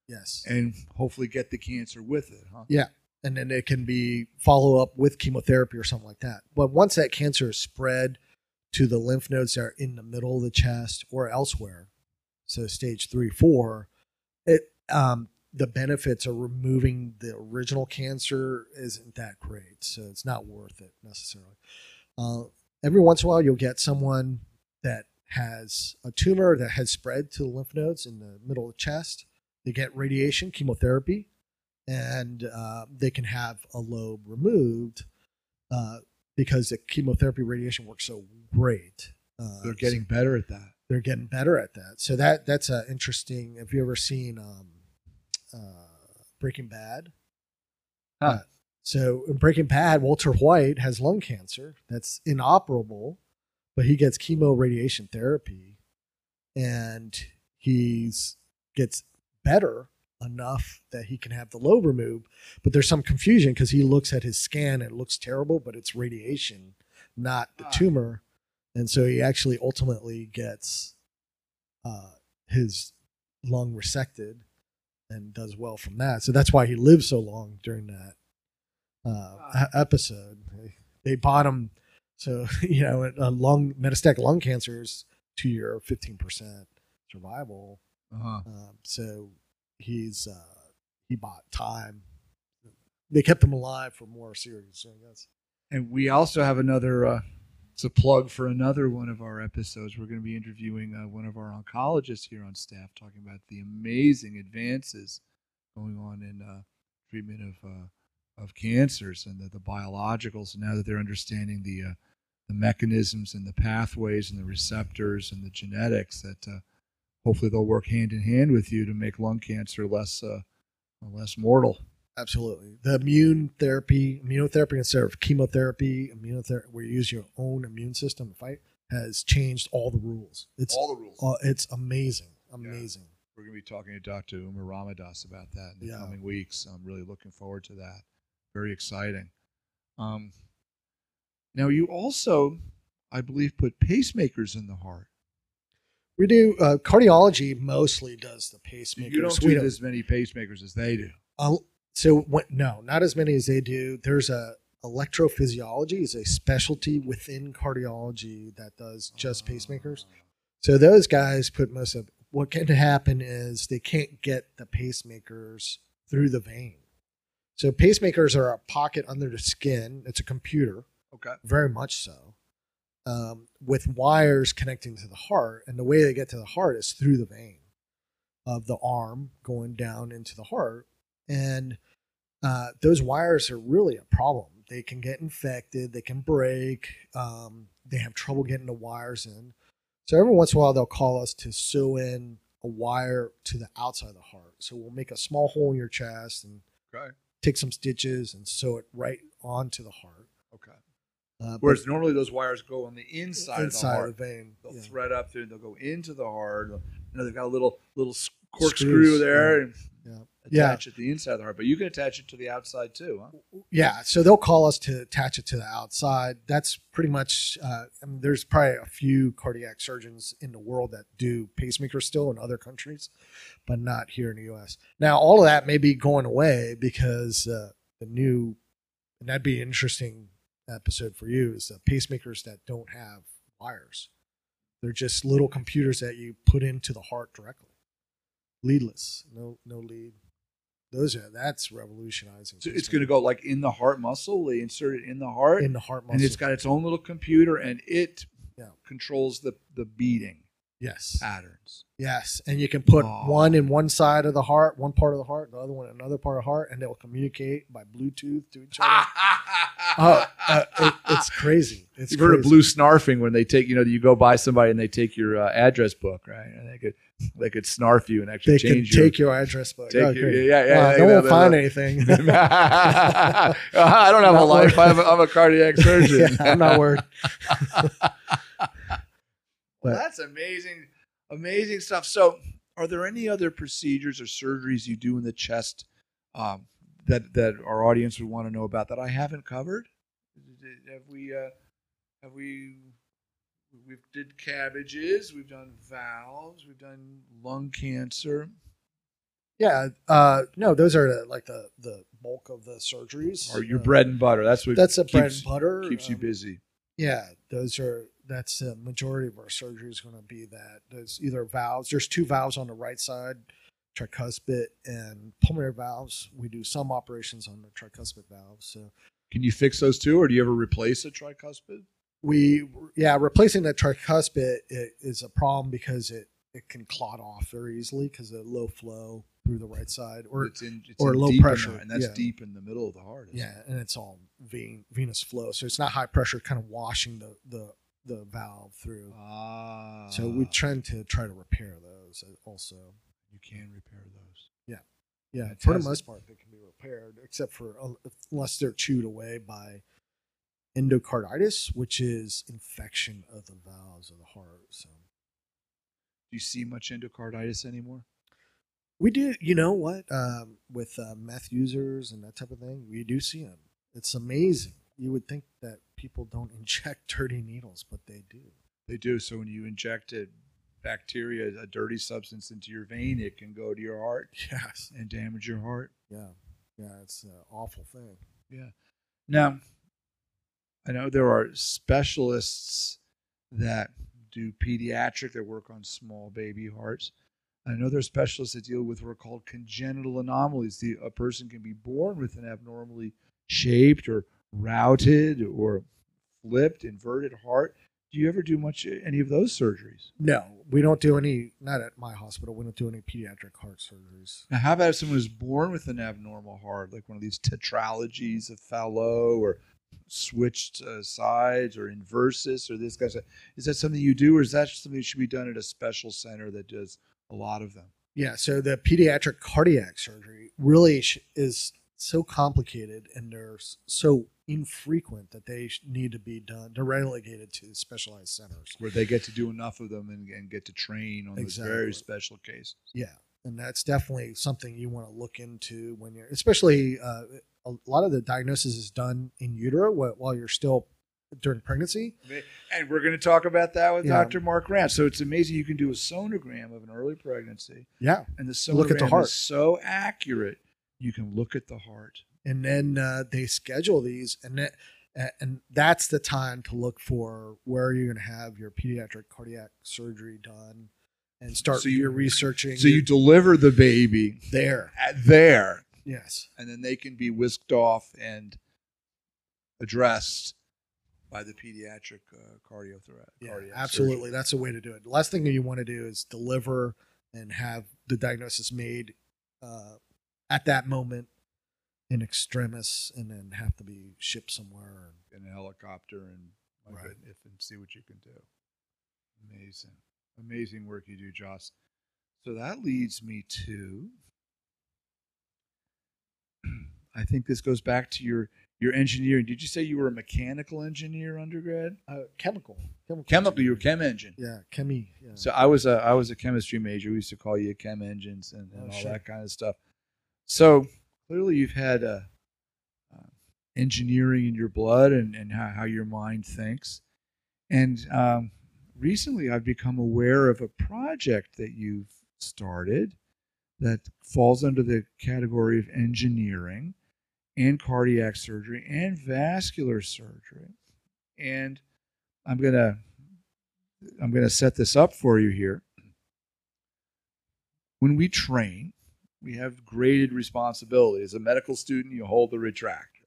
yes, and hopefully get the cancer with it, huh? Yeah. and then it can be follow up with chemotherapy or something like that. But once that cancer is spread to the lymph nodes that are in the middle of the chest or elsewhere, so stage three, four, it um, the benefits of removing the original cancer isn't that great, so it's not worth it necessarily. Uh, every once in a while, you'll get someone that has a tumor that has spread to the lymph nodes in the middle of the chest. They get radiation, chemotherapy, and uh, they can have a lobe removed uh, because the chemotherapy radiation works so great. Uh, They're getting better at that. they're getting better at that. So that that's a interesting. Have you ever seen um, uh, Breaking Bad? Huh. Uh, so in Breaking Bad, Walter White has lung cancer that's inoperable, but he gets chemo radiation therapy, and he's gets better enough that he can have the lobe removed. But there's some confusion because he looks at his scan and it looks terrible, but it's radiation, not the Ah. tumor, and so he actually ultimately gets uh, his lung resected and does well from that. So that's why he lived so long during that uh, Ah. episode. They, bought him, so you know, a lung metastatic lung cancer is two year, fifteen percent survival. Uh-huh. Um, so he's uh, he bought time. They kept him alive for more series, I guess. And we also have another. Uh, it's a plug for another one of our episodes. We're going to be interviewing uh, one of our oncologists here on staff, talking about the amazing advances going on in uh, treatment of uh, of cancers and the, the biologicals. And now that they're understanding the uh, the mechanisms and the pathways and the receptors and the genetics, that uh, hopefully they'll work hand in hand with you to make lung cancer less uh, less mortal. Absolutely. The immune therapy, immunotherapy instead of chemotherapy, immunotherapy, where you use your own immune system to fight, has changed all the rules. It's all the rules. uh, it's amazing, amazing. We're going to be talking to Dr. Umar Ramadas about that in the Yeah. coming weeks. I'm really looking forward to that. Very exciting. Um, now, you also, I believe, put pacemakers in the heart. We do uh, cardiology mostly does the pacemakers. You don't we do as many pacemakers as they do. Uh, so no, not as many as they do. There's a electrophysiology is a specialty within cardiology that does just pacemakers. So those guys put most of what can happen is they can't get the pacemakers through the vein. So pacemakers are a pocket under the skin. It's a computer, Okay. very much so, um, with wires connecting to the heart. And the way they get to the heart is through the vein of the arm going down into the heart. And uh, those wires are really a problem. They can get infected, they can break, um, they have trouble getting the wires in. So every once in a while, they'll call us to sew in a wire to the outside of the heart. So we'll make a small hole in your chest and Okay. take some stitches and sew it right onto the heart. Okay. Uh, Whereas normally those wires go on the inside, inside of the heart. of the vein, They'll yeah. thread up through. They'll go into the heart. You know, they've got a little little corkscrew Screws, there yeah. and Yeah. attach it to the inside of the heart. But you can attach it to the outside too, huh? yeah so they'll call us to attach it to the outside that's pretty much uh, I mean, there's probably a few cardiac surgeons in the world that do pacemakers still in other countries but not here in the us now all of that may be going away because uh, the new and that'd be interesting episode for you is the pacemakers that don't have wires. They're just little computers that you put into the heart directly. Leadless. No no lead. Those are that's revolutionizing So it's going to go like in the heart muscle. They insert it in the heart, in the heart muscle and it's got its own little computer, and it Yeah. controls the the beating yes patterns. Yes, and you can put Oh. one in one side of the heart, one part of the heart, the other one in another part of the heart, and they'll communicate by Bluetooth to each other. oh, uh, it, it's crazy. It's You've heard of blue snarfing when they take, you know, you go by somebody and they take your uh, address book, right? And they could, they could snarf you and actually They can change your. take your address book. take Oh, your- great. yeah, yeah, Wow, yeah, no yeah, one yeah, find yeah. anything. I don't have a life. I'm a, I'm a cardiac surgeon. Yeah, I'm not worried. Well, But- that's amazing. Amazing stuff. So, are there any other procedures or surgeries you do in the chest um, that that our audience would want to know about that I haven't covered? Have we? Uh, have we? We did cabbages. We've done valves. We've done lung cancer. Yeah, uh, no, those are the, like the the bulk of the surgeries. Or your Uh, bread and butter. That's what That's a bread and butter. keeps you um, busy. Yeah, those are that's the majority of our surgery is going to be that. There's either valves. There's two valves on the right side, tricuspid and pulmonary valves. We do some operations on the tricuspid valves. So Can you fix those too, or do you ever replace a tricuspid? we yeah replacing the tricuspid is a problem because it it can clot off very easily because of low flow through the right side or it's in, it's or low pressure, and that's yeah. deep in the middle of the heart. yeah it? and it's all vein venous flow so it's not high pressure kind of washing the the the valve through Ah, so we tend to try to repair those also you can repair those. yeah Yeah. for the most part they can be repaired except for uh, unless they're chewed away by endocarditis which is infection of the valves of the heart so Do you see much endocarditis anymore? We do, you know what? Um, with uh, meth users and that type of thing, we do see them. It's amazing. You would think that people don't inject dirty needles, but they do. They do. So when you inject a bacteria, a dirty substance into your vein, it can go to your heart Yes. and damage your heart. Yeah. Yeah. It's an awful thing. Yeah. Now, I know there are specialists that do pediatric that work on small baby hearts. I know there are specialists that deal with what are called congenital anomalies. The, a person can be born with an abnormally shaped or routed or flipped, inverted heart. Do you ever do much any of those surgeries? No, we don't do any, not at my hospital, we don't do any pediatric heart surgeries. Now, how about if someone was born with an abnormal heart, like one of these tetralogies of Fallot or switched uh, sides or inversus or this guy's? Is that something you do, or is that something that should be done at a special center that does a lot of them? Yeah. So the pediatric cardiac surgery really is so complicated and they're so infrequent that they need to be done. They're relegated to specialized centers. Where they get to do enough of them and, and get to train on those very special cases. Yeah, and that's definitely something you want to look into when you're, especially uh, a lot of the diagnosis is done in utero while you're still during pregnancy. And we're going to talk about that with Yeah. Dr. Mark Rand. So it's amazing you can do a sonogram of an early pregnancy, Yeah, and the sonogram Look at the heart. is so accurate. You can look at the heart. and then uh, they schedule these, and that, and that's the time to look for where you're going to have your pediatric cardiac surgery done, and start So you- your researching. So you deliver the baby there, there, yes, and then they can be whisked off and addressed by the pediatric uh, cardiothoracic. yeah, absolutely, surgeon. that's the way to do it. The last thing that you want to do is deliver and have the diagnosis made uh, at that moment in extremis and then have to be shipped somewhere. in a helicopter and Right. goodness, and see what you can do. Amazing, amazing work you do, Joss. So that leads me to. I think this goes back to your your engineering. Did you say you were a mechanical engineer undergrad? Uh, chemical, chemical, Chemical, you were chem engine. Yeah, chemi. Yeah. So I was a I was a chemistry major. We used to call you a chem engines and, and Oh, all sure. that kind of stuff. So clearly, you've had uh, uh, engineering in your blood and, and how, how your mind thinks. And um, recently, I've become aware of a project that you've started that falls under the category of engineering and cardiac surgery and vascular surgery. And I'm gonna I'm going to set this up for you here. When we train, we have graded responsibility. As a medical student, you hold the retractor.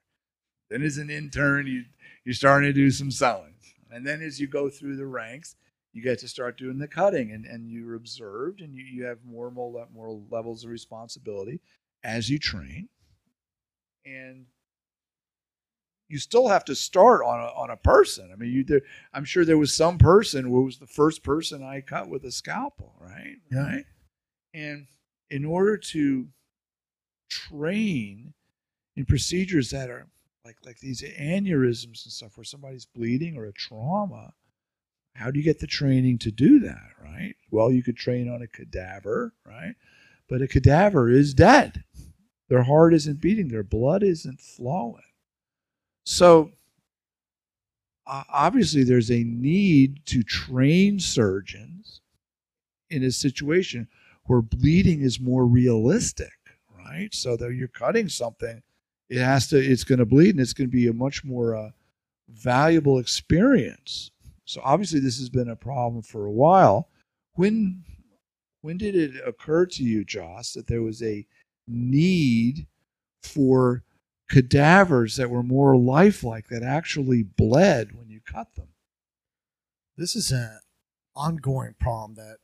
Then, as an intern, you you're starting to do some sewing, and then as you go through the ranks, you get to start doing the cutting, and, and you're observed, and you, you have more and more, more levels of responsibility as you train, and you still have to start on a, on a person. I mean, you there, I'm sure there was some person who was the first person I cut with a scalpel, right? Yeah. Right. And in order to train in procedures that are like like these aneurysms and stuff where somebody's bleeding or a trauma, how do you get the training to do that, right? Well, you could train on a cadaver, right? But a cadaver is dead. Their heart isn't beating, their blood isn't flowing. So, uh, obviously, there's a need to train surgeons in a situation where bleeding is more realistic, right? So that you're cutting something, it has to, it's going to bleed, and it's going to be a much more uh, valuable experience. So obviously, this has been a problem for a while. When when did it occur to you, Joss, that there was a need for cadavers that were more lifelike that actually bled when you cut them? This is an ongoing problem that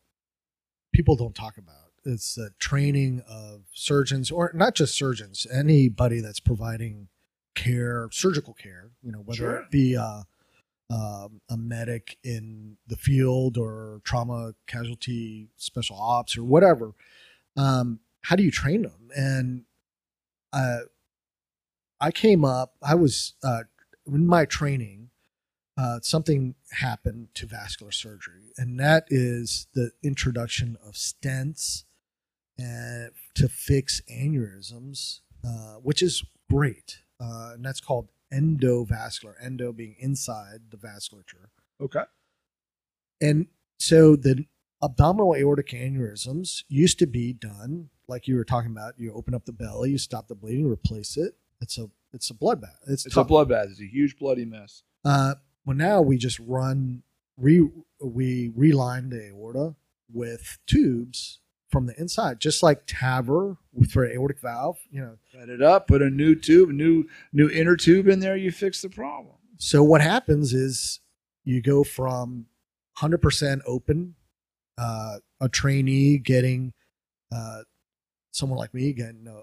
people don't talk about. It's the training of surgeons, or not just surgeons, anybody that's providing care, surgical care. You know, whether Sure. it be uh, um, a medic in the field or trauma casualty special ops or whatever. Um, how do you train them? And uh, I came up. I was uh, in my training uh, something happened to vascular surgery, and that is the introduction of stents and to fix aneurysms, uh, which is great, uh, and that's called endovascular. Endo being inside the vasculature, Okay. and so the abdominal aortic aneurysms used to be done like you were talking about. You open up the belly, you stop the bleeding, replace it. It's a it's a bloodbath. It's, It's tough. a bloodbath. It's a huge bloody mess. Uh, well, now we just run re we reline the aorta with tubes from the inside, just like TAVR with for aortic valve. You know, Cut it up, put a new tube, a new new inner tube in there, you fix the problem. so what happens is you go from 100% open, uh, a trainee getting uh, someone like me getting uh,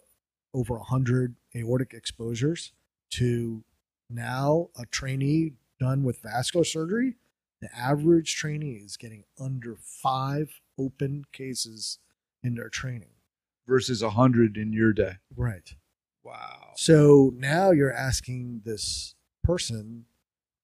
over 100 aortic exposures to now a trainee done with vascular surgery. The average trainee is getting under five open cases in their training. Versus a hundred in your day. Right. Wow. So now you're asking this person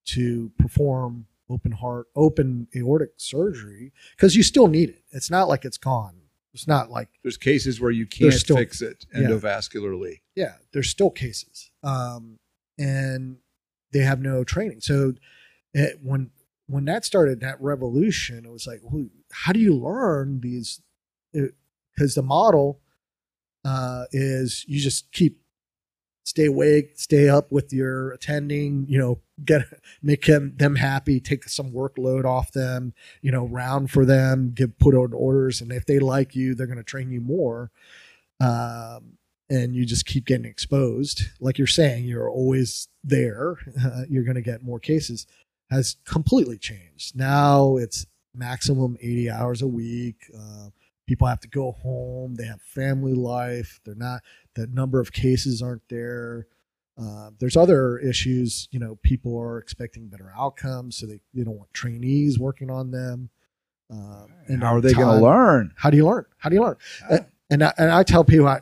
to perform open heart, open aortic surgery because you still need it. It's not like it's gone. It's not like, There's cases where you can't still- fix it yeah. endovascularly. yeah, there's still cases. Um, and they have no training. So it, when, when that started, that revolution, it was like, well, how do you learn these? Because the model uh, is you just keep stay awake, stay up with your attending, you know, get make them them happy, take some workload off them, you know, round for them, give put out orders, and if they like you, they're going to train you more. Um, and you just keep getting exposed, like you're saying, you're always there. you're going to get more cases. Has completely changed. Now it's maximum 80 hours a week. Uh, people have to go home. They have family life. They're not the number of cases aren't there. Uh, there's other issues. You know, people are expecting better outcomes, so they, they don't want trainees working on them. Uh, and How are they going to learn? How do you learn? How do you learn? Yeah. And I, and I tell people, I,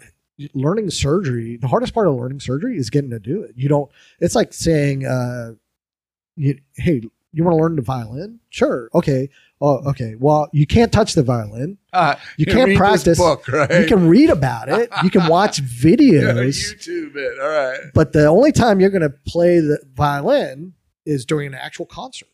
learning surgery, the hardest part of learning surgery is getting to do it. You don't. It's like saying, uh, you, "Hey, you want to learn the violin? Sure, okay. Oh, okay. Well, you can't touch the violin. Uh, You can't practice. book, right? You can read about it. You can watch videos. Yeah, videos. YouTube it. All right. but the only time you're going to play the violin is during an actual concert.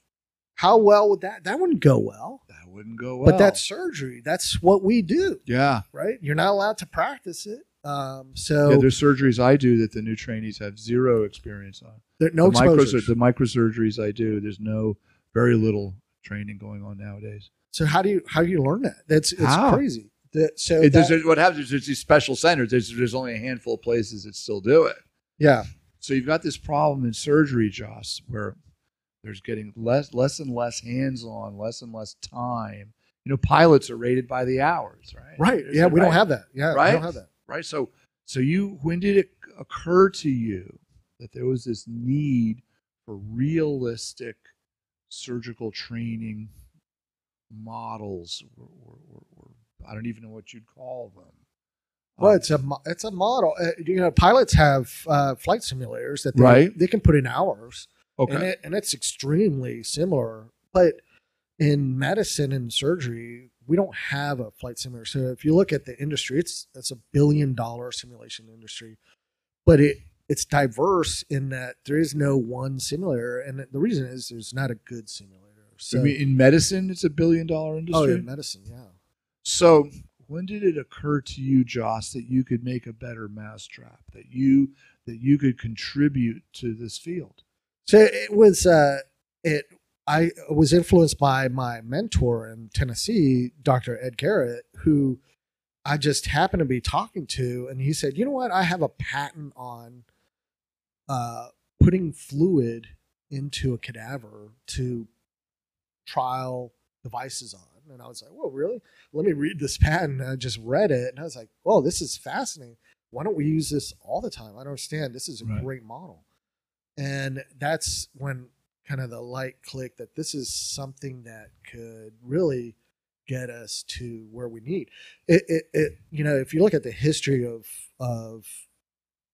How well would that? That wouldn't go well. That wouldn't go well. But that's surgery. That's what we do, yeah. right? You're not allowed to practice it. Um, so Yeah, there's surgeries I do that the new trainees have zero experience on. there, no the, micro, the microsurgeries I do, there's no very little training going on nowadays. so how do you how do you learn that? That's it's How? crazy. That, so It- there's- that- what happens is there's these special centers. There's, there's only a handful of places that still do it. yeah, So you've got this problem in surgery, Joss, where there's getting less less and less hands on, less and less time. You know, pilots are rated by the hours, right? right. Yeah, we don't have that. Yeah, we Right? don't have that. Right? So, so you, when did it occur to you that there was this need for realistic surgical training models, or, or, or, or I don't even know what you'd call them. Well, Um, it's a it's a model. Uh, you know, pilots have uh, flight simulators that they, Right. they can put in hours. okay. and it, and it's extremely similar. But in medicine and surgery, we don't have a flight simulator. So if you look at the industry, it's it's a billion dollar simulation industry, but it it's diverse in that there is no one simulator, and the reason is there's not a good simulator. So I mean, in medicine, it's a billion dollar industry. oh, in medicine, yeah. So, when did it occur to you, Joss, that you could make a better mousetrap? That you that you could contribute to this field? So it was uh it I was influenced by my mentor in Tennessee, Dr. Ed Garrett, who I just happened to be talking to and he said, "You know what? I have a patent on uh putting fluid into a cadaver to trial devices on." And I was like, "Well, really? Let me read this patent." And I just read it and I was like, "Oh, this is fascinating. Why don't we use this all the time? I don't understand. This is a Right. great model." and that's when kind of the light click that this is something that could really get us to where we need. It, it, it you know if you look at the history of of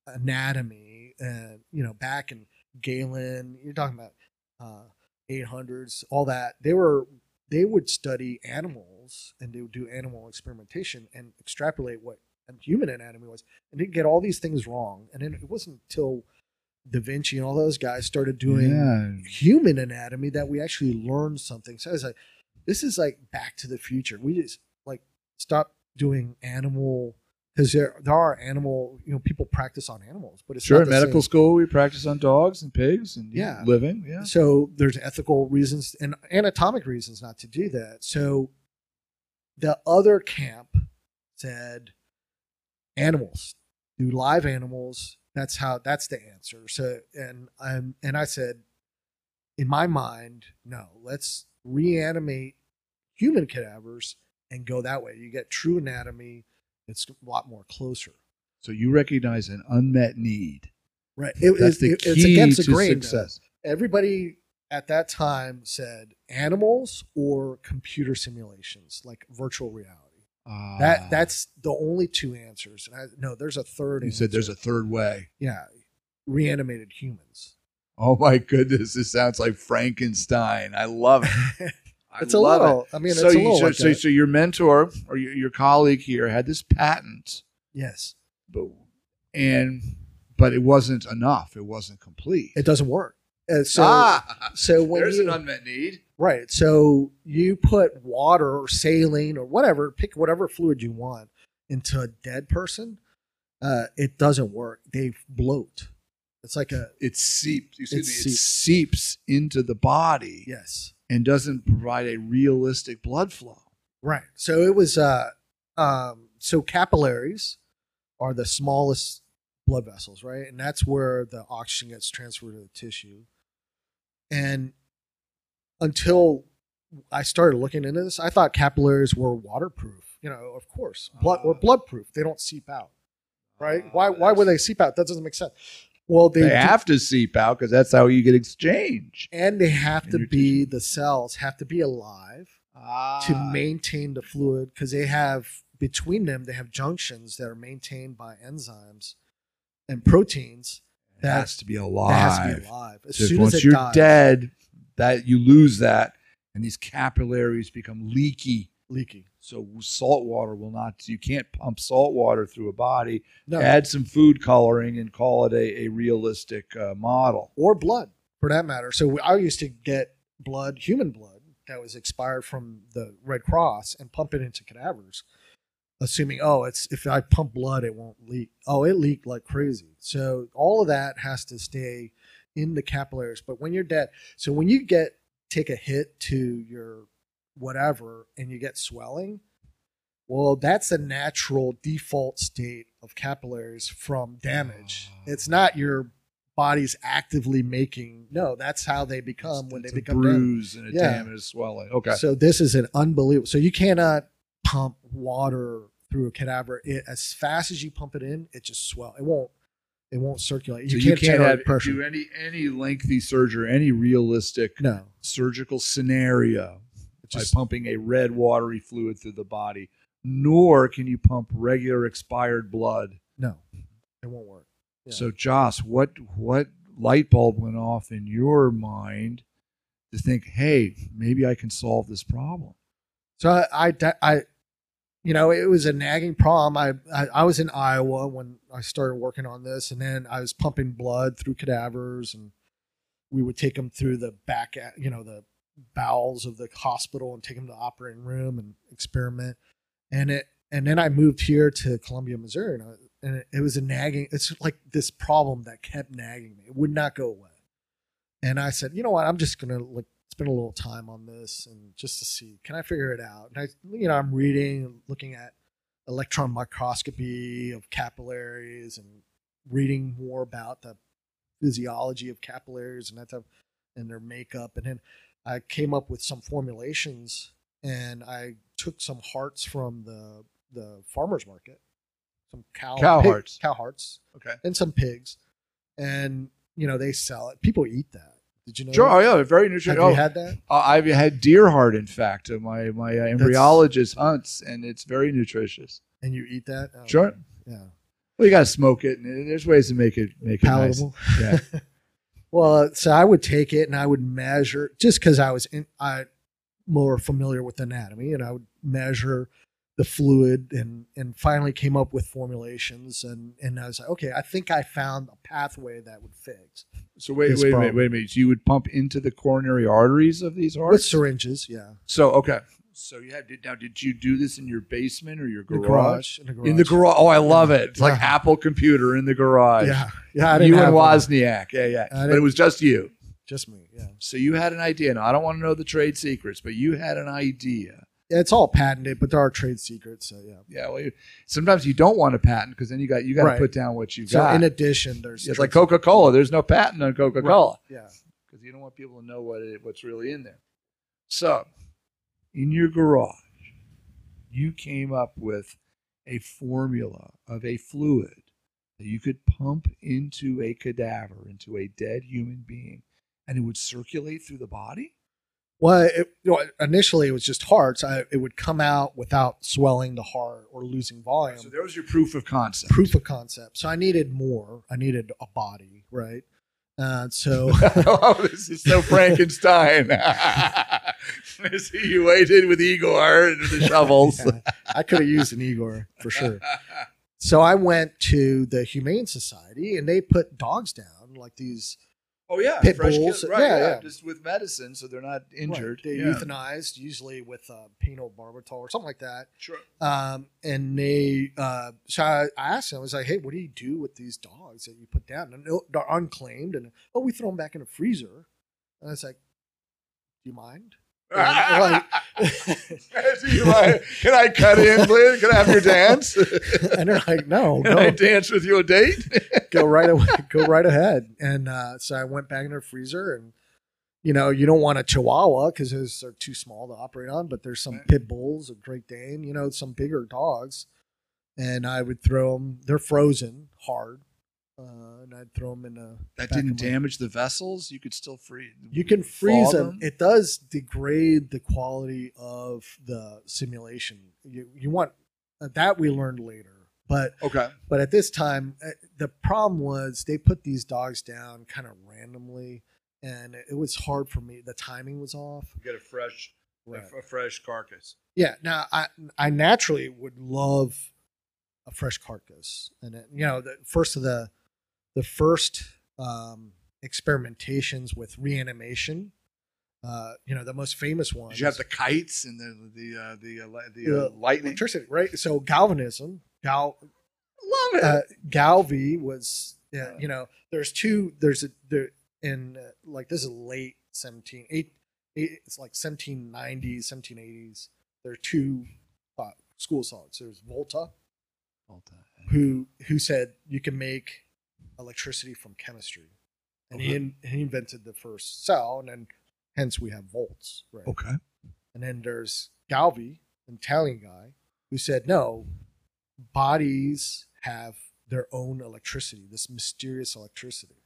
anatomy and you know back in Galen you're talking about uh 800s all that they were they would study animals and they would do animal experimentation and extrapolate what human anatomy was and they'd get all these things wrong. And then it wasn't until Da Vinci and all those guys started doing Yeah. human anatomy that we actually learned something. So I was like, this is like Back to the Future. We just like stop doing animal because there there are animal you know people practice on animals, but it's Sure, in medical same. school, we practice on dogs and pigs and Yeah. living. Yeah. So there's ethical reasons and anatomic reasons not to do that. So the other camp said animals, do live animals. That's how that's the answer. So and um and I said, in my mind, no, let's reanimate human cadavers and go that way. You get true anatomy. It's a lot more closer. So you recognize an unmet need. Right. It, That's it- the it- key it's against the to grain. though. success. everybody at that time said animals or computer simulations like virtual reality Ah. that that's the only two answers and I, no there's a third You said there's a third way. yeah reanimated humans Oh my goodness, this sounds like Frankenstein. I love it. I it's a love it. little i mean so, it's a you- little so, like so, so your mentor or your, your colleague here had this patent, yes but, and but it wasn't enough. It wasn't complete. it doesn't work Uh, so ah, so when there's you, an unmet need. Right. So you put water or saline or whatever, pick whatever fluid you want into a dead person. Uh, it doesn't work. They bloat. It's like a It seeps. Excuse It me. It seeps into the body yes. and doesn't provide a realistic blood flow. Right. So it was uh um so capillaries are the smallest blood vessels, right? And that's where the oxygen gets transferred to the tissue. And until I started looking into this, I thought capillaries were waterproof. You know, of course, blood or Ah. blood proof. They don't seep out, right? Ah, why? Why would they seep out? That doesn't make sense. Well, they, They, do- have to seep out because that's how you get exchange. and they have to be tissue. the cells have to be alive Ah. to maintain the fluid because they have between them they have junctions that are maintained by enzymes and proteins it that- has to be that alive. has to be alive. As So soon once as it you're dies, dead, that you lose that, and these capillaries become leaky. leaky. So salt water will not. You can't pump salt water through a body. No, Add some food coloring and call it a, a realistic uh, model. or blood for that matter. So we- I used to get blood, human blood that was expired from the Red Cross, and pump it into cadavers, assuming oh, it's if I pump blood, it won't leak. Oh, it leaked like crazy. So all of that has to stay in the capillaries. But when you're dead, so when you get take a hit to your whatever and you get swelling, well, that's a natural default state of capillaries from damage. Ah. It's not your body's actively making. No, that's how they become when It's they become damaged. bruise and a Yeah. damage swelling. Okay. So this is an unbelievable. So you cannot pump water through a cadaver. It, as fast as you pump it in, it just swell. It won't. It won't circulate. So You can't, have, pressure. do any any lengthy surgery, any realistic no, surgical scenario it's by just pumping a red watery fluid through the body, nor can you pump regular expired blood. no. It won't work. Yeah. So, Joss, what what light bulb went off in your mind to think, hey, maybe I can solve this problem? So I, I, I, you know, it was a nagging problem. I, I, I was in Iowa when I started working on this, and then I was pumping blood through cadavers, and we would take them through the back, you know, the bowels of the hospital and take them to the operating room and experiment. And it, and then I moved here to Columbia, Missouri, and, I, and it, it was a nagging. It's like this problem that kept nagging me. It would not go away. And I said, you know what? I'm just gonna like spend a little time on this and just to see can I figure it out. And I, you know, I'm reading, looking at electron microscopy of capillaries and reading more about the physiology of capillaries and that type, and their makeup. And then I came up with some formulations, and I took some hearts from the the farmers market, some cow Cow pig- hearts. cow hearts, Okay. and some pigs, and you know they sell it. People eat that. Did you know? Sure. that? Oh, yeah. Very Have nutritious. you Oh, had that? uh, I've had deer heart, in fact. Uh, my my uh, embryologist hunts, and it's very nutritious. And you eat that? Oh, Sure. okay. Yeah. Well, you got to smoke it, and there's ways to make it make it nice. Palatable. Yeah. Well, so I would take it and I would measure just because I was in, I more familiar with anatomy, and I would measure the fluid and and finally came up with formulations and and I was like, okay, I think I found a pathway that would fix So wait, wait wait a minute, wait a minute. So you would pump into the coronary arteries of these hearts with syringes. Yeah, So okay. So you had now. Did you do this in your basement or your the garage? garage, in the garage. In the garage. Oh, I love it. It's like Yeah. Apple computer in the garage. Yeah, yeah. You and have one. Wozniak. Yeah, yeah. But it was just you. just me. Yeah. So you had an idea. Now I don't want to know the trade secrets, but you had an idea. It's all patented, but there are trade secrets. So yeah. Yeah. Well, you, sometimes you don't want a patent because then you got you got to Right. put down what you So got. So in addition, there's it's like Coca Cola. There's no patent on Coca Cola yeah. because you don't want people to know what it, what's really in there. So, in your garage, you came up with a formula of a fluid that you could pump into a cadaver, into a dead human being, and it would circulate through the body. Well, it, you know, initially it was just hearts. I, it would come out without swelling the heart or losing volume. So there was your proof of concept. Proof of concept. So I needed more. I needed a body, right? Uh, so oh, this is so Frankenstein. See, you waited with Igor and the shovels. Yeah, I could have used an Igor for sure. So I went to the Humane Society and they put dogs down, like these. Oh yeah, Pit fresh bulls. kill- right? Yeah, Yeah, yeah. just with medicine, so they're not injured. Right, they yeah. euthanized, usually with uh, pentobarbital or something like that. Sure. Um, and they, uh, so I asked him, I was like, hey, what do you do with these dogs that you put down? And they're- they're unclaimed. And, oh, we throw them back in a freezer. And I was like, do you mind? Can I cut in, please? Can I have your dance? and they're like, no, Can I dance with you a date? go right away, go right ahead. And uh, so I went back in their freezer and, you know, you don't want a Chihuahua because those are too small to operate on, but there's some Right. pit bulls, a Great Dane, you know, some bigger dogs. And I would throw them, they're frozen hard. Uh, and I'd throw them in a. That didn't damage the vessels. You could still free. You can freeze thaw them. It does degrade the quality of the simulation. You, you want uh, that we learned later, but Okay. but at this time, uh, the problem was they put these dogs down kind of randomly, and it was hard for me. The timing was off. You get a fresh, a fresh carcass. Yeah. Now I I naturally would love a fresh carcass, and it, you know the first of the the first um, experimentations with reanimation. Uh, you know the most famous one. You have the kites and the the uh, the uh, the uh, lightning? electricity, right? So galvanism, gal, Love it. uh, Galvi was, yeah, you know, there's two, there's a, there, in uh, like this is late 17, eight, eight, it's like 1790s, 1780s. There are two school thoughts. There's Volta, who who said you can make electricity from chemistry, and he, in, he invented the first cell, and then hence we have volts, right? Okay. And then there's Galvi, an Italian guy, who said, no, bodies have their own electricity, this mysterious electricity.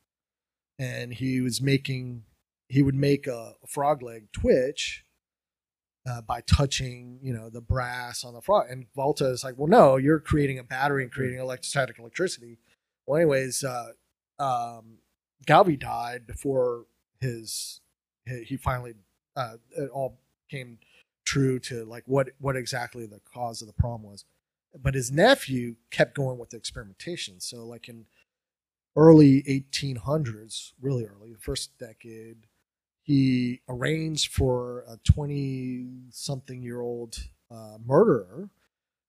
And he was making, he would make a, frog leg twitch uh, by touching, you know, the brass on the frog. And Volta is like, well, no, you're creating a battery and creating electrostatic electricity. Well, anyways, uh, um, died before his he, he finally uh, it all came true to like what what exactly the cause of the problem was. But his nephew kept going with the experimentation. So like in early 1800s, really early, the first decade, he arranged for a 20 something year old uh, murderer,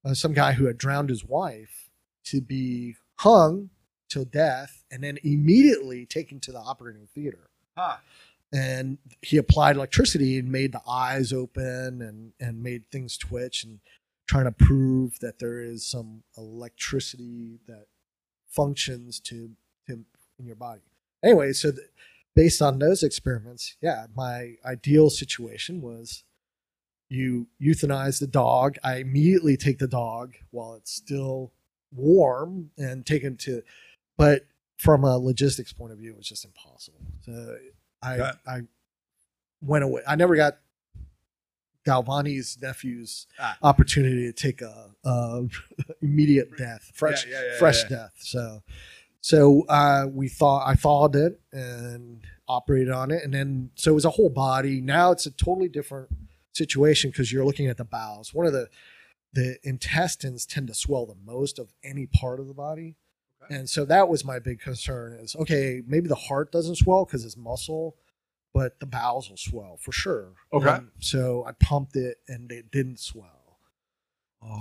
uh, some guy who had drowned his wife, to be hung till death and then immediately taken to the operating theater. Huh. And he applied electricity and made the eyes open and, and made things twitch and trying to prove that there is some electricity that functions to, to in your body. Anyway, so th- based on those experiments, yeah, my ideal situation was you euthanize the dog. I immediately take the dog while it's still warm and take him to, but from a logistics point of view, it was just impossible. So I. I went away. I never got Galvani's nephew's Ah. opportunity to take a, a immediate death, fresh Yeah, yeah, yeah, fresh death. So so uh, we thought I thawed it and operated on it, and then so it was a whole body. Now it's a totally different situation because you're looking at the bowels. One of the the intestines tend to swell the most of any part of the body. And so that was my big concern is okay, maybe the heart doesn't swell because it's muscle, but the bowels will swell for sure. Okay. And so I pumped it and it didn't swell.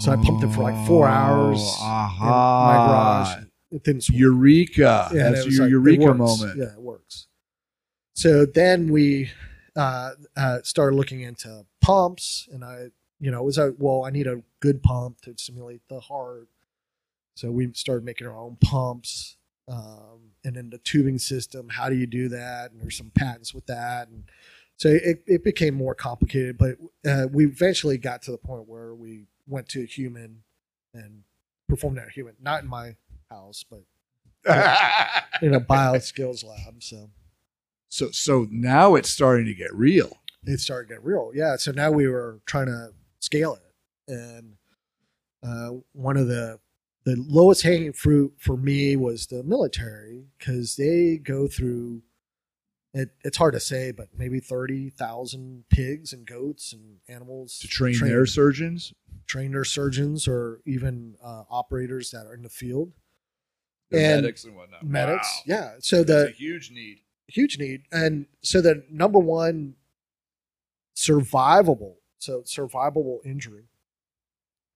So I pumped it for like four hours Oh, in my garage. It didn't swell. Eureka. Yeah, That's your like, eureka moment. Yeah, it works. So then we uh, uh, started looking into pumps, and I, you know, it was a well, I need a good pump to simulate the heart. So we started making our own pumps, um, and then the tubing system. How do you do that? And there's some patents with that, and so it, it became more complicated. But uh, we eventually got to the point where we went to a human and performed that human, not in my house, but in a bio skills lab. So so so now it's starting to get real. it started getting real. Yeah. So now we were trying to scale it. And uh, one of the the lowest hanging fruit for me was the military because they go through it, it's hard to say, but maybe thirty thousand pigs and goats and animals To train their surgeons. train their surgeons or even uh, operators that are in the field. their And medics and whatnot. Medics, Wow. yeah. So That's the a huge need. huge need and so the number one survivable so survivable injury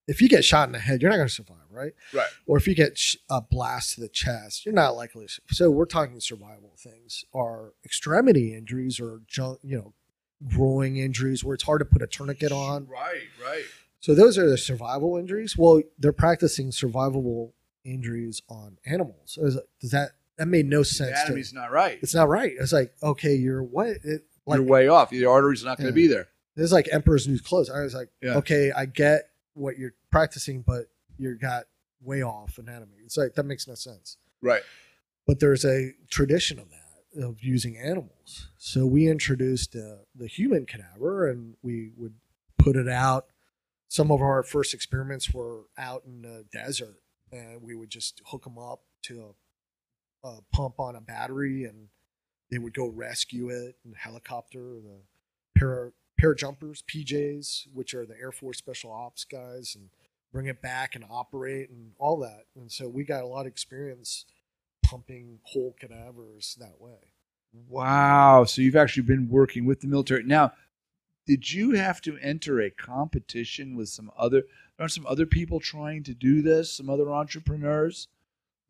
if you get shot in the head you're not going to survive right Right. or if you get sh- a blast to the chest you're not likely to so we're talking survival things are extremity injuries or junk you know groin injuries where it's hard to put a tourniquet on Right, right. so those are the survival injuries well they're practicing survivable injuries on animals Is- does that that made no The sense to anatomy's not right. it's not right. It's like, okay, you're what? It, like, You're way off. The artery's not going to Yeah. be there. it's like Emperor's New Clothes. I was like, Yeah. okay, I get what you're practicing, but you're got way off anatomy. It's like, that makes no sense. Right. But there's a tradition of that, of using animals. So we introduced uh, the human cadaver and we would put it out. Some of our first experiments were out in the desert and we would just hook them up to a, a pump on a battery and they would go rescue it in a helicopter the para, parajumpers pjs which are the air force special ops guys and bring it back and operate and all that and so we got a lot of experience pumping whole cadavers that way Wow. So you've actually been working with the military. Now, did you have to enter a competition with some other are some other people trying to do this? Some other entrepreneurs?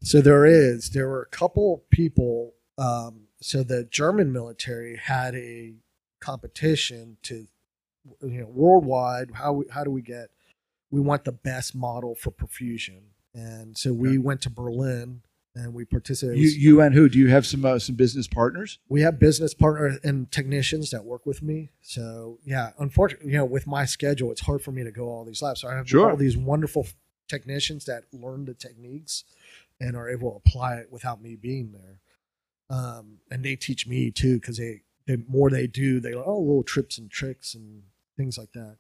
So there is. There were a couple people. Um, so the German military had a competition to, you know, worldwide. How we, how do we get? We want the best model for perfusion, and so we Okay. went to Berlin and we participated. You, you and who? Do you have some uh, some business partners? we have business partners and technicians that work with me. So yeah, unfortunately, you know, with my schedule, it's hard for me to go all these labs. So I have Sure. all these wonderful technicians that learn the techniques and are able to apply it without me being there. Um, and they teach me too because they the more they do, they oh little trips and tricks and things like that.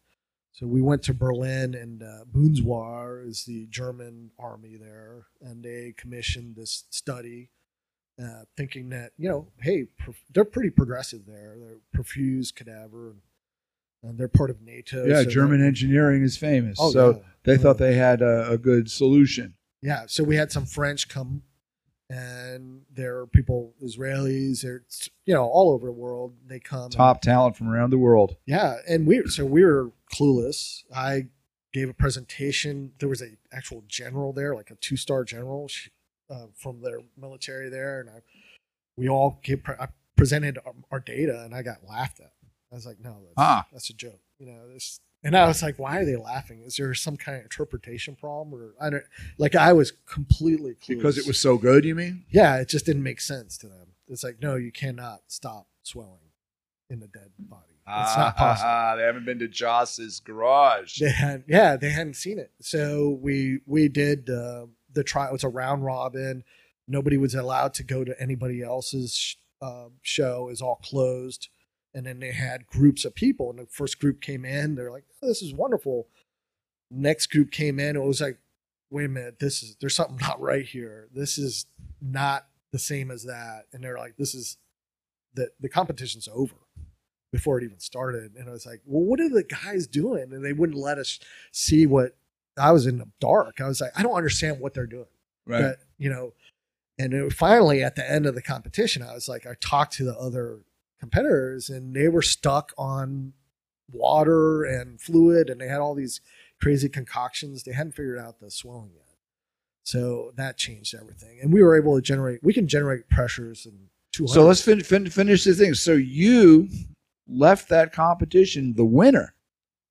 So we went to Berlin, and uh, Bundeswehr is the German army there, and they commissioned this study uh, thinking that you know, hey, they're pretty progressive there. They're perfused cadaver, and they're part of NATO. Yeah, so German engineering is famous. Oh, so yeah. they Yeah. thought they had a, a good solution. Yeah, so we had some French come, and there are people, Israelis, they're you know all over the world. They come. and- Top talent from around the world. yeah, and we so we were clueless. I gave a presentation. There was a actual general there, like a two star general uh, from their military there, and I we all gave, I presented our, our data, and I got laughed at. I was like, no, that's, Ah. that's a joke, you know. This, and I was like, why are they laughing? Is there some kind of interpretation problem, or I don't like? I was completely clueless Because it was so good, you mean? yeah, it just didn't make sense to them. It's like, no, you cannot stop swelling in a dead body. It's not possible. Ah, they haven't been to Joss's garage. They had, yeah, they hadn't seen it. So we we did uh, the trial. It was a round robin. Nobody was allowed to go to anybody else's uh, show. Is all closed. And then they had groups of people. And the first group came in. They're like, oh, "This is wonderful." Next group came in. It was like, "Wait a minute, this is there's something not right here. This is not the same as that." And they're like, "This is the the competition's over." Before it even started, and I was like, "Well, what are the guys doing?" And they wouldn't let us see what I was in the dark. I was like, I don't understand what they're doing. Right. But you know, and it, finally at the end of the competition, I was like, I talked to the other competitors, and they were stuck on water and fluid, and they had all these crazy concoctions. They hadn't figured out the swelling yet, so that changed everything. And we were able to generate. We can generate pressures and two hundred. So let's fin- fin- finish the thing. So you left that competition the winner,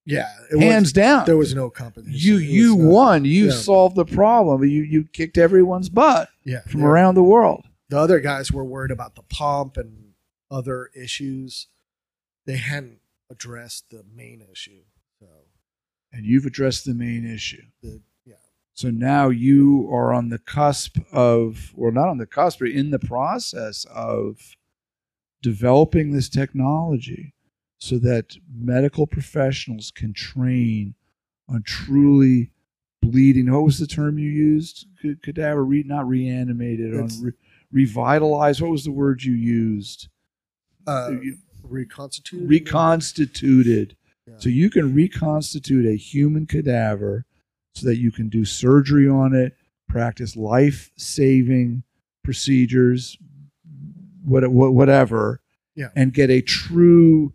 yeah, it hands was, down. there was no competition. you you uh, won. You yeah. solved the problem. You you kicked everyone's butt yeah from around the world. the other guys were worried about the pump and other issues. They hadn't addressed the main issue. So And you've addressed the main issue. the yeah. So now you are on the cusp of, or not on the cusp, but in the process of developing this technology so that medical professionals can train on truly bleeding. What was the term you used? Cadaver, re, not reanimated, on It's- re, revitalized. What was the word you used? Uh, reconstituted. reconstituted. Yeah. So you can reconstitute a human cadaver so that you can do surgery on it, practice life saving procedures, what, what, whatever, Yeah. and get a true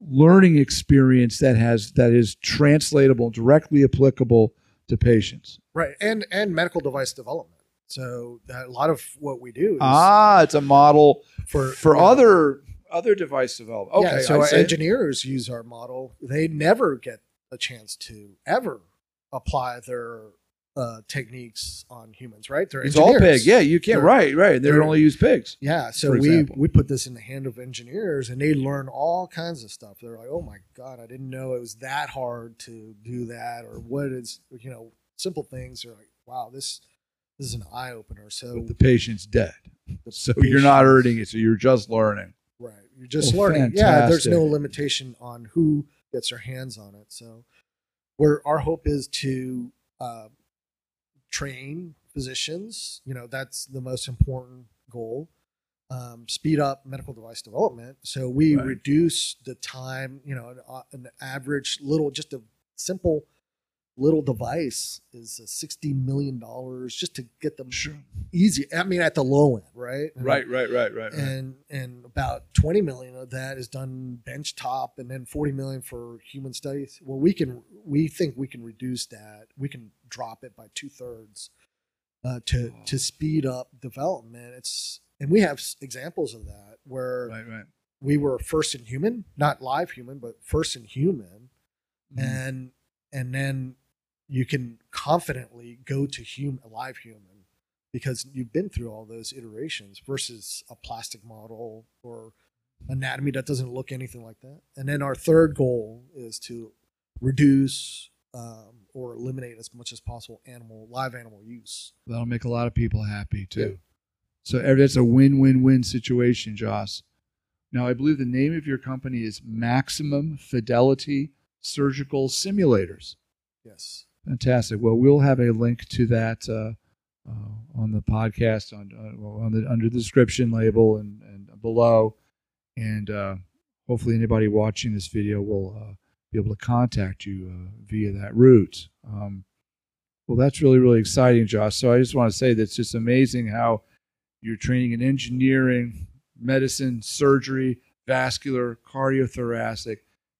learning experience that has that is translatable, directly applicable to patients. right, and and medical device development. So that, a lot of what we do is Ah, it's a model for for yeah. other other device development. Okay, yeah, so our engineers use our model. They never get a chance to ever apply their uh, techniques on humans, right? They're it's all engineers. pig. Yeah, you can't. They're- Right, right. They only use pigs. Yeah, so we example. we put this in the hand of engineers, and they learn all kinds of stuff. They're like, "Oh my god, I didn't know it was that hard to do that," or what is you know simple things. They're like, "Wow, this this is an eye opener." So But the patient's dead. the So you're not patients- earning it. So you're just learning. right. You're just Well, learning. Yeah, there's no limitation on who gets their hands on it. So, where our hope is to uh, train physicians. You know, that's the most important goal. Um, speed up medical device development. So we Right. reduce the time. You know, an, uh, an average little, just a simple little device is sixty million dollars just to get them Sure. easy. I mean, at the low end, right? And- Right, right, right, right. right. and and about 20 million of that is done bench top and then 40 million for human studies well we can we think we can reduce that we can drop it by two-thirds uh, to to speed up development it's and we have examples of that where Right, right. we were first in human not live human but first in human Mhm. and and then you can confidently go to human live human because you've been through all those iterations versus a plastic model or anatomy that doesn't look anything like that and then our third goal is to reduce um, or eliminate as much as possible animal live animal use That'll make a lot of people happy too. So that's a win-win-win situation, Joss. Now, I believe the name of your company is Maximum Fidelity Surgical Simulators. yes Fantastic. Well, we'll have a link to that uh, uh, on the podcast on uh, on the under the description label and and below, and uh, hopefully anybody watching this video will uh, be able to contact you via that route. Um, well, that's really really exciting, Joss. So I just want to say that it's just amazing how you're training in engineering, medicine, surgery, vascular, cardiothoracic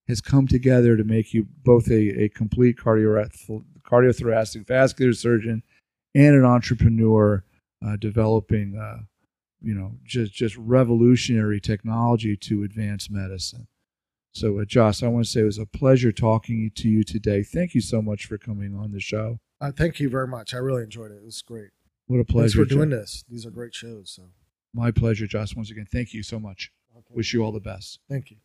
has come together to make you both a, a complete cardio, cardiothoracic vascular surgeon and an entrepreneur uh, developing, uh, you know, just, just revolutionary technology to advance medicine. So, uh, Joss, I want to say it was a pleasure talking to you today. Thank you so much for coming on the show. Uh, thank you very much. I really enjoyed it. It was great. What a pleasure. Thanks for doing this. These are great shows. So my pleasure, Joss. Once again, thank you so much. okay. Wish you all the best. Thank you.